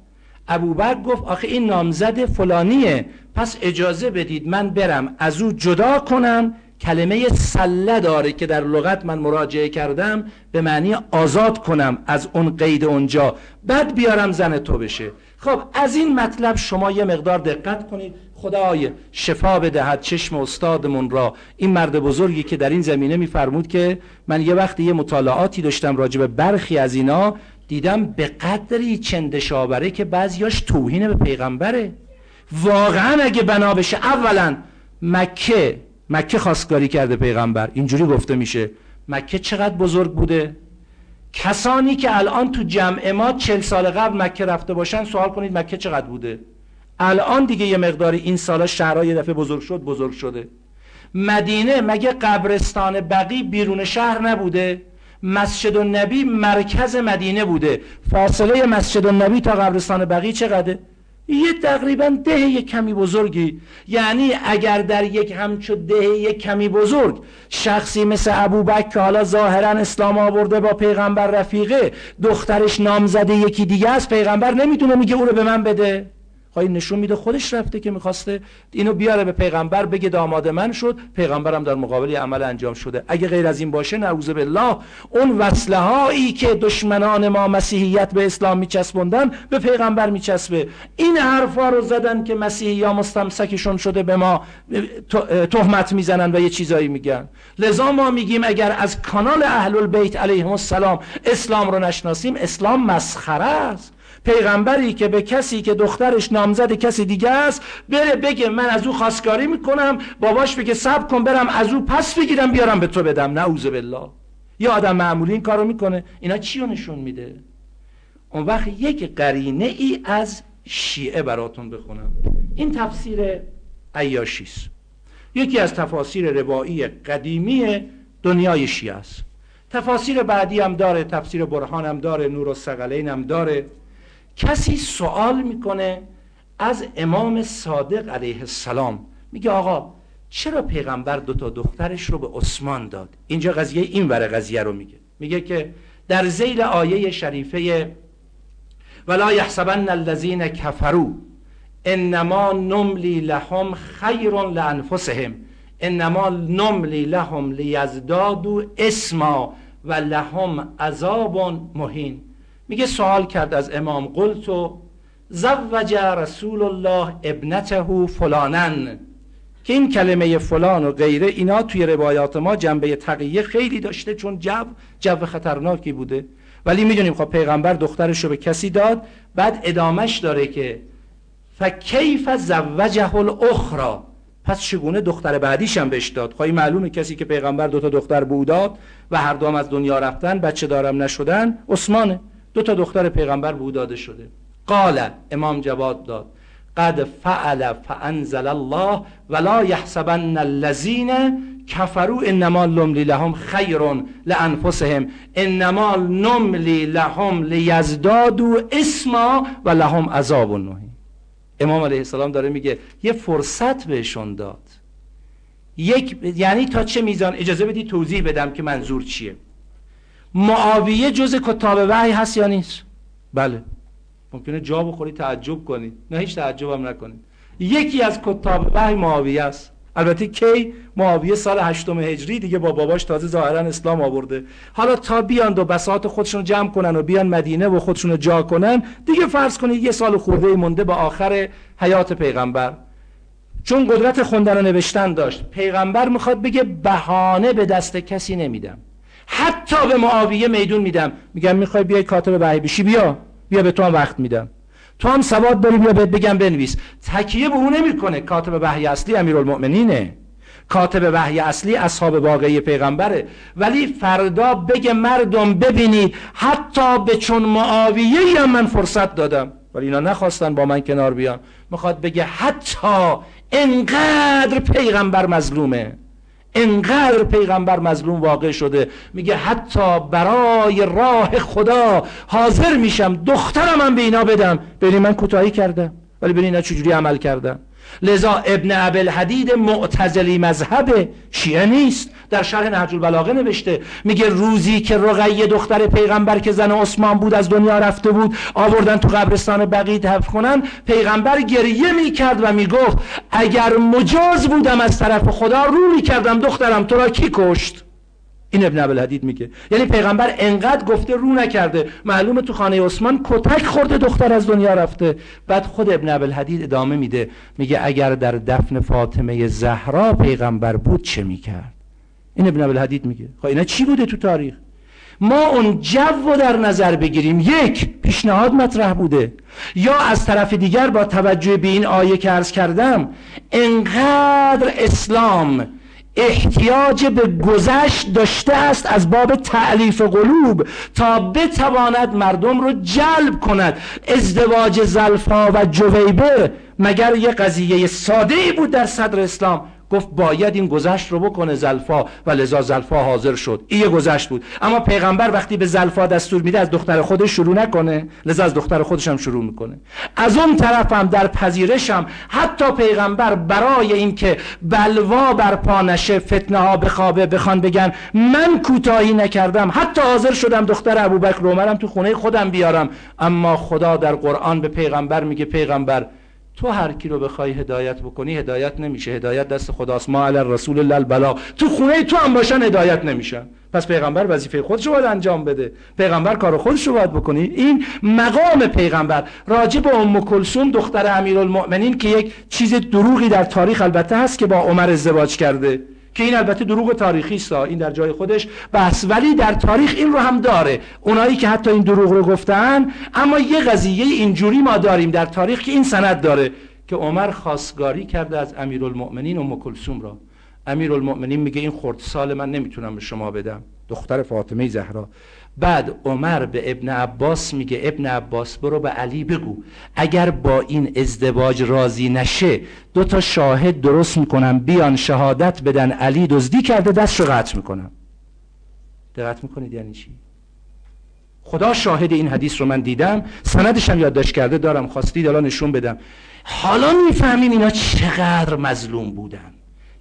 ابوبکر گفت آخه این نامزد فلانیه. پس اجازه بدید من برم. از او جدا کنم. کلمه سله داره که در لغت من مراجعه کردم به معنی آزاد کنم از اون قید اونجا. بعد بیارم زن تو بشه. خب از این مطلب شما یه مقدار دقت کنید. خدای شفا بدهد چشم استادمون را. این مرد بزرگی که در این زمینه میفرمود که من یه وقتی یه مطالعاتی داشتم راجع به برخی از اینا دیدم به قدری چندشابره که بعضیاش توهین به پیغمبره. واقعا اگه بنا بشه اولا مکه مکه خواستگاری کرده پیغمبر. اینجوری گفته میشه. مکه چقدر بزرگ بوده؟ کسانی که الان تو جمع ما چل سال قبل مکه رفته باشن سوال کنید مکه چقدر بوده؟ الان دیگه یه مقداری این سالا شهرها یه دفعه بزرگ شد بزرگ شده. مدینه مگه قبرستان بقی بیرون شهر نبوده؟ مسجد النبی مرکز مدینه بوده. فاصله مسجد النبی تا قبرستان بقی چقدره؟ یه تقریبا ده یک کمی بزرگی. یعنی اگر در یک همچو ده یک کمی بزرگ شخصی مثل ابوبکر که حالا ظاهرا اسلام آورده با پیغمبر رفیقه دخترش نامزده یکی دیگه است پیغمبر نمی‌تونه میگه او رو به من بده. خواهی نشون میده خودش رفته که می‌خواسته اینو بیاره به پیغمبر بگه داماد من شد پیغمبرم در مقابل عمل انجام شده. اگه غیر از این باشه نعوذ بالله اون وصله هایی که دشمنان ما مسیحیت به اسلام میچسبوندن به پیغمبر میچسبه. این حرفا رو زدن که مسیحی یا مستمسکشون شده به ما تهمت می‌زنن و یه چیزایی میگن. لذا ما میگیم اگر از کانال اهل البیت علیهم السلام اسلام رو نشناسیم اسلام مسخره است. پیغمبری که به کسی که دخترش نامزد کسی دیگه است بره بگه من از او خواستگاری می‌کنم باباش بگه سب کن برم از او پس بگیرم بیارم به تو بدم. نعوذ بالله. یه آدم معمولی این کارو می‌کنه. اینا چی رو نشون میده؟ اون وقت یک قرینه ای از شیعه براتون بخونم. این تفسیر عیاشیست یکی از تفاسیر روایی قدیمی دنیای شیعه است. تفاسیر بعدی هم داره تفسیر برهان هم داره نور و سقلین هم داره. کسی سوال می‌کنه از امام صادق علیه السلام. میگه آقا چرا پیغمبر دو تا دخترش رو به عثمان داد؟ اینجا قضیه این ور قضیه رو میگه. میگه که در زیل آیه شریفه ولا یحسبن الذین کفروا انما نملی لهم خیر لانفسهم انما نملی لهم لیزدادوا اسما و لهم عذاب مهین میگه سوال کرد از امام قلتو زوج رسول الله ابنته فلانن که این کلمه فلان و غیره اینا توی روایات ما جنبه تقیه خیلی داشته چون جو جو خطرناکی بوده. ولی می‌دونیم خب پیغمبر دخترش رو به کسی داد بعد ادامش داره که فکیف زوجه الاخرى پس چگونه دختر بعدیش هم بهش داد؟ خواهی معلومه کسی که پیغمبر دوتا دختر بوداد و هر دوم از دنیا رفتن بچه دارم نشدن عثمانه. دو تا دختر پیغمبر به داده شده. قال امام جواب داد قد فعل فانزل الله ولا يحسبن الذين كفروا انما نملی لهم خیر لانفسهم انما نملی لهم لیزدادوا اسما و لهم عذاب نهی امام علیه السلام داره میگه یه فرصت بهشون داد. یک یعنی تا چه میزان؟ اجازه بدی توضیح بدم که منظور چیه. معاویه جز کتاب وحی هست یا نیست؟ بله. ممکنه جا بخوری تعجب کنید نه هیچ تعجب هم نکنید یکی از کتاب وحی معاویه است. البته کی؟ معاویه سال هشتم هجری دیگه با باباش تازه ظاهرا اسلام آورده. حالا تا بیان دو بساط خودشون جمع کنن و بیان مدینه و خودشون رو جا کنن دیگه فرض کنید یه سال خورده مونده با آخر حیات پیغمبر. چون قدرت خوندن و نوشتن داشت پیغمبر می‌خواد بگه بهانه به دست کسی نمیدم. حتی به معاویه میدون میدم. میگم می‌خوای بیای کاتب وحی بشی بیا. بیا به تو هم وقت میدم. تو هم سواد داری بیا بهت بگم بنویس. تکیه به اون نمی‌کنه. کاتب وحی اصلی امیرالمؤمنینه. کاتب وحی اصلی اصحاب واقعی پیغمبره. ولی فردا بگه مردم ببینید حتی به چون معاویه هم من فرصت دادم. ولی اینا نخواستن با من کنار بیان. می‌خواد بگه حتی انقدر پیغمبر مظلومه. انقدر پیغمبر مظلوم واقع شده. میگه حتی برای راه خدا حاضر میشم دخترم هم به اینا بدم. ببین من کوتاهی کردم ولی ببین اینا چجوری عمل کردن. لذا ابن ابل حدید معتزلی مذهب شیعه نیست. در شرح نهج البلاغه نوشته میگه روزی که رقیه دختر پیغمبر که زن عثمان بود از دنیا رفته بود آوردن تو قبرستان بقیه دفن کنن پیغمبر گریه می‌کرد و می‌گفت اگر مجاز بودم از طرف خدا رو می‌کردم دخترم تو را کی کشت؟ این ابن عبدالحدید میگه. یعنی پیغمبر انقدر گفته رو نکرده معلومه تو خانه عثمان کتک خورده دختر از دنیا رفته. بعد خود ابن عبدالحدید ادامه میده میگه اگر در دفن فاطمه زهرا پیغمبر بود چه می‌کرد؟ این ابن عبدالحدید میگه. خب اینا چی بوده تو تاریخ؟ ما اون جو در نظر بگیریم یک پیشنهاد مطرح بوده. یا از طرف دیگر با توجه به این آیه که عرض کردم انقدر اسلام احتیاج به گذشت داشته است از باب تعلیف قلوب تا بتواند مردم رو جلب کند. ازدواج زلفا و جویبر مگر یه قضیه ساده ای بود در صدر اسلام؟ گفت باید این گذشت رو بکنه زلفا و لذا زلفا حاضر شد. این یه گذشت بود. اما پیغمبر وقتی به زلفا دستور میده از دختر خودش شروع نکنه لذا از دختر خودش هم شروع می‌کنه. از اون طرفم در پذیرشم حتی پیغمبر برای اینکه بلوا بر پا نشه فتنه ها بخوابه بخوان بگن من کوتاهی نکردم حتی حاضر شدم دختر ابوبکر عمرم تو خونه خودم بیارم. اما خدا در قرآن به پیغمبر میگه پیغمبر تو هر کی رو بخوای هدایت بکنی هدایت نمیشه. هدایت دست خداست. ما علی رسول الله البلاغ. تو خونه تو هم باشن هدایت نمیشن. پس پیغمبر وظیفه خودش رو باید انجام بده. پیغمبر کار خودش رو باید بکنی. این مقام پیغمبر. راجع به ام کلثوم دختر امیرالمؤمنین که یک چیز دروغی در تاریخ البته هست که با عمر ازدواج کرده. که این البته دروغ تاریخی است این در جای خودش. بس ولی در تاریخ این رو هم داره. اونایی که حتی این دروغ رو گفتن اما یه قضیه اینجوری ما داریم در تاریخ که این سند داره که عمر خواستگاری کرده از امیرالمؤمنین ام کلثوم را. امیرالمؤمنین میگه این خردسال من نمی‌تونم به شما بدم. دختر فاطمه زهرا. بعد عمر به ابن عباس میگه ابن عباس برو به علی بگو. اگر با این ازدواج راضی نشه دو تا شاهد درست می‌کنم بیان شهادت بدن علی دزدی کرده دست رو قطع می‌کنم. دقت می‌کنید یعنی چی؟ خدا شاهد این حدیث رو من دیدم سندش هم یادداشت کرده دارم خواستید الان نشون بدم. حالا می‌فهمین اینا چقدر مظلوم بودن.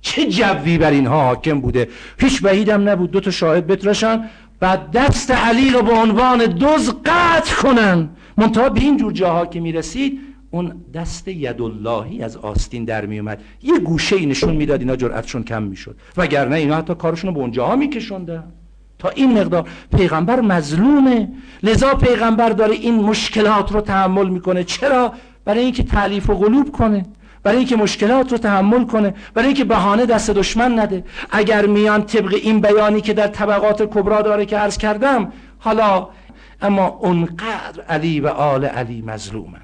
چه جوی بر اینها حاکم بوده. هیچ بعیدم نبود دو تا شاهد بتراشن بعد دست علی رو به عنوان دوز قطع کنن. منتها به این جور جاها که می‌رسید اون دست یداللهی از آستین در میومد یه گوشه ای نشون می‌داد اینا جرأتشون کم می‌شد. وگرنه اینا حتی کارشون رو به اونجاها میکشوندن. تا این مقدار پیغمبر مظلومه. لذا پیغمبر داره این مشکلات رو تحمل می‌کنه. چرا؟ برای اینکه تعلیف و قلوب کنه. برای اینکه مشکلات رو تحمل کنه برای اینکه بهانه دست دشمن نده. اگر میان طبق این بیانی که در طبقات کبرا داره که عرض کردم حالا اما اونقدر علی و آل علی مظلومن.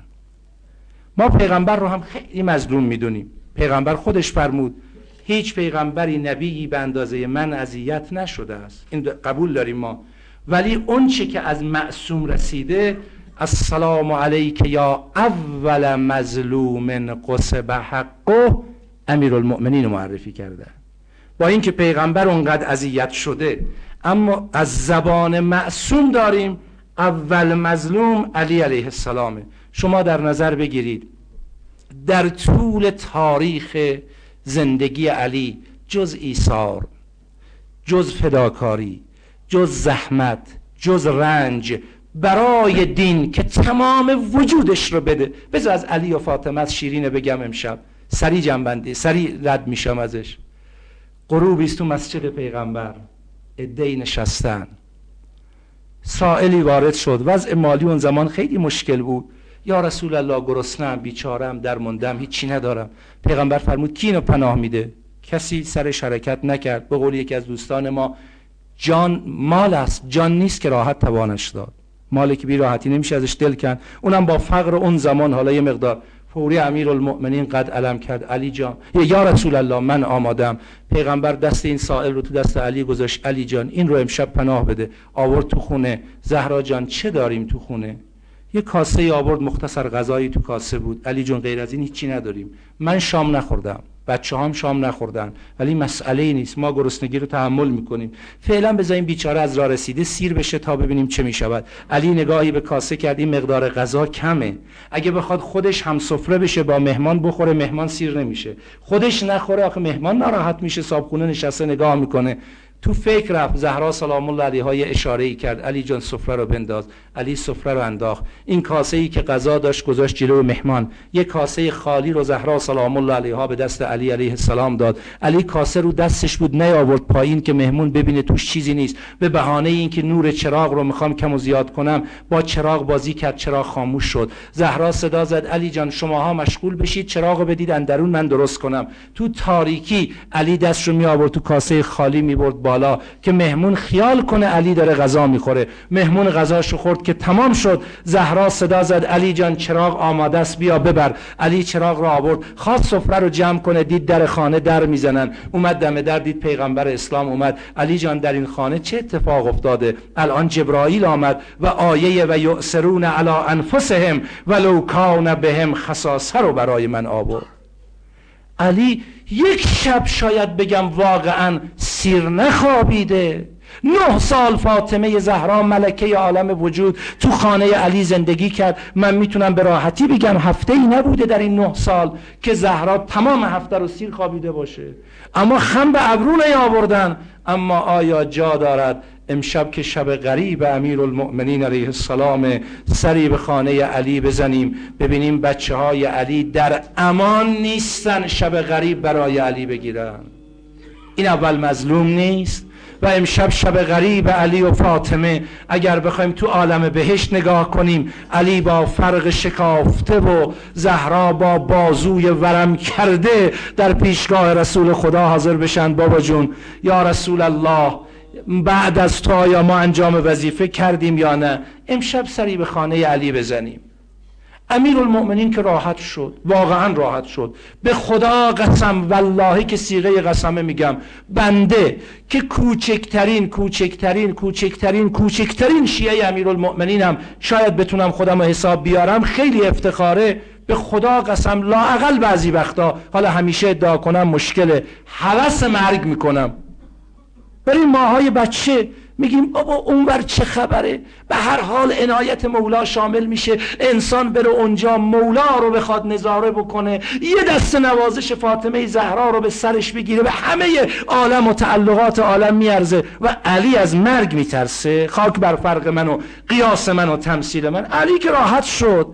ما پیغمبر رو هم خیلی مظلوم می‌دونیم. پیغمبر خودش فرمود هیچ پیغمبری نبیی به اندازه من اذیت نشده است. این قبول داریم ما. ولی اون چه که از معصوم رسیده السلام علیک یا اول مظلوم قصب حقه امیر المؤمنین معرفی کرده با اینکه پیغمبر اونقدر اذیت شده اما از زبان معصوم داریم اول مظلوم علی علیه السلامه شما در نظر بگیرید در طول تاریخ زندگی علی جز ایثار جز فداکاری جز زحمت جز رنج برای دین که تمام وجودش رو بده. بذار از علی و فاطمه از شیرین بگم امشب. سری جنبندی سری رد میشم ازش. غروبی تو مسجد پیغمبر. ادهی نشستن. سائلی وارد شد. وضع مالی اون زمان خیلی مشکل بود. یا رسول الله گرسنم بیچارم درموندم هیچی ندارم. پیغمبر فرمود کی اینو پناه میده؟ کسی سر شرکت نکرد. به قول یکی از دوستان ما جان مال است. جان نیست که راحت توانش داد. مالی که بی راحتی نمیشه ازش دل کن اونم با فقر اون زمان حالا یه مقدار. فوری امیر المؤمنین قد علم کرد. علی جان. یا رسول الله من آمادم. پیغمبر دست این سائل رو تو دست علی گذاشت. علی جان این رو امشب پناه بده. آورد تو خونه. زهرا جان چه داریم تو خونه؟ یه کاسه آورد. مختصر غذایی تو کاسه بود. علی جون غیر از این هیچی نداریم. من شام نخوردم. بچه هم شام نخوردن. ولی مسئله نیست. ما گرسنگی رو تحمل می‌کنیم. فعلا بذاریم بیچاره از راه رسیده سیر بشه تا ببینیم چه می‌شود. علی نگاهی به کاسه کرد. این مقدار غذا کمه. اگه بخواد خودش هم سفره بشه با مهمان بخوره مهمان سیر نمیشه. خودش نخوره آخه مهمان ناراحت میشه. صابخونه نشسته نگاه می‌کنه. تو فکر رفت. زهرا سلام الله علیها یه اشاره ای کرد. علی جان سفره رو بنداز. علی سفره رو انداخت. این کاسه ای که غذا داشت گذاشت جلو مهمان. یه کاسه خالی رو زهرا سلام الله علیها به دست علی علیه السلام داد. علی کاسه رو دستش بود نیاورد پایین که مهمون ببینه توش چیزی نیست. به بهانه اینکه نور چراغ رو می‌خوام کم و زیاد کنم با چراغ بازی کرد. چراغ خاموش شد. زهرا صدا زد. علی جان شماها مشغول بشید. چراغ رو بدید. اندرون من درست کنم. تو تاریکی علی دست رو می آورد تو کاسه خالی می برد بالا که مهمون خیال کنه علی داره غذا می‌خوره. مهمون غذاشو خورد که تمام شد. زهرا صدا زد علی جان چراغ آماده است بیا ببر. علی چراغ را آورد. خواست سفره رو جمع کنه دید در خانه در می‌زنن. اومد دم در دید پیغمبر اسلام اومد. علی جان در این خانه چه اتفاق افتاده؟ الان جبرائیل آمد و آیه و یؤثرون علی انفسهم ولو کان بهم خصاصه رو برای من آورد. علی یک شب شاید بگم واقعا سیر نخوابیده. نه سال فاطمه زهرا ملکه عالم وجود تو خانه علی زندگی کرد. من می‌تونم به راحتی بگم هفته ای نبوده در این نه سال که زهرا تمام هفته رو سیر خوابیده باشه. اما خم به ابرو آوردن اما آیا جا دارد امشب که شب غریب امیر المؤمنین علیه السلام سری به خانه علی بزنیم. ببینیم بچه های علی در امان نیستن شب غریب برای علی بگیرن. این اول مظلوم نیست و امشب شب غریب علی و فاطمه اگر بخوایم تو عالم بهشت نگاه کنیم علی با فرق شکافته و زهرا با بازوی ورم کرده در پیشگاه رسول خدا حاضر بشن. بابا جون یا رسول الله بعد از تو آیا ما انجام وظیفه کردیم یا نه امشب سری به خانه علی بزنیم. امیر المؤمنین که راحت شد واقعا راحت شد. به خدا قسم والله که سیغه قسمه میگم. بنده که کوچکترین کوچکترین کوچکترین کوچکترین شیعه امیر هم شاید بتونم خودم حساب بیارم خیلی افتخاره. به خدا قسم لاعقل بعضی وقتا حالا همیشه ادعا کنم مشکله. حوث مرگ می‌کنم. برای ماهای بچه میگیم بابا اونور چه خبره؟ به هر حال عنایت مولا شامل میشه. انسان بره اونجا مولا رو بخواد نظاره بکنه. یه دست نوازش فاطمه زهرا رو به سرش بگیره. به همه عالم و تعلقات عالم میارزه. و علی از مرگ میترسه. خاک بر فرق من و قیاس من و تمثیل من. علی که راحت شد.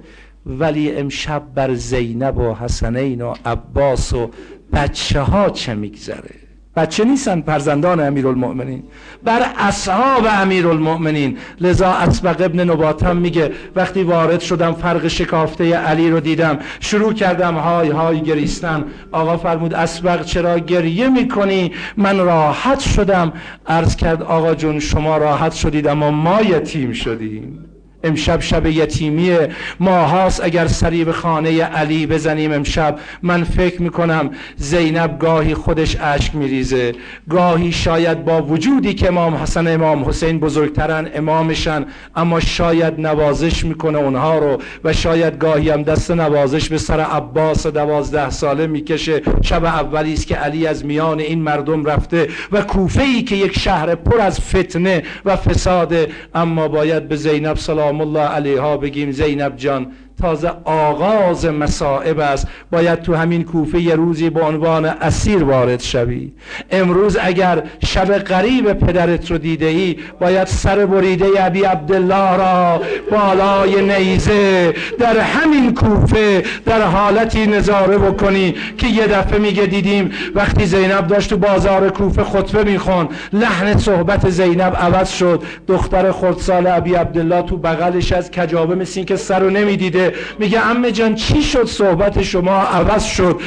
ولی امشب بر زینب و حسنین و عباس و بچه ها چه میگذره؟ بچه نیستن فرزندان امیرالمؤمنین. بر اصحاب امیرالمؤمنین. لذا اسبق ابن نباتم میگه وقتی وارد شدم فرق شکافته علی رو دیدم شروع کردم های های گریستن. آقا فرمود اسبق چرا گریه می‌کنی؟ من راحت شدم. عرض کرد آقا جون شما راحت شدید اما ما یتیم شدیم. امشب شب یتیمی ماهاست. اگر سری به خانه علی بزنیم امشب من فکر می‌کنم زینب گاهی خودش اشک میریزه. گاهی شاید با وجودی که امام حسن امام حسین بزرگترن امامشن اما شاید نوازش می‌کنه اونها رو و شاید گاهی هم دست نوازش به سر عباس دوازده ساله می‌کشه. شب اولی است که علی از میان این مردم رفته و کوفه ای که یک شهر پر از فتنه و فساده اما باید به زینب سلام سلام الله علیها بگیم زینب جان تازه آغاز مصائب است. باید تو همین کوفه یه روزی به عنوان اسیر وارد شوی. امروز اگر شب قریب پدرت رو دیده ای باید سر بریده ابی عبدالله را بالای نیزه در همین کوفه در حالتی نظاره بکنی که یه دفعه میگه دیدیم وقتی زینب داشت تو بازار کوفه خطبه میخون لحن صحبت زینب عوض شد. دختر خردسال ابی عبدالله تو بغلش از کجابه مثل که سر رو نمی‌دیده. میگه امه جان چی شد صحبت شما؟ عوض شد.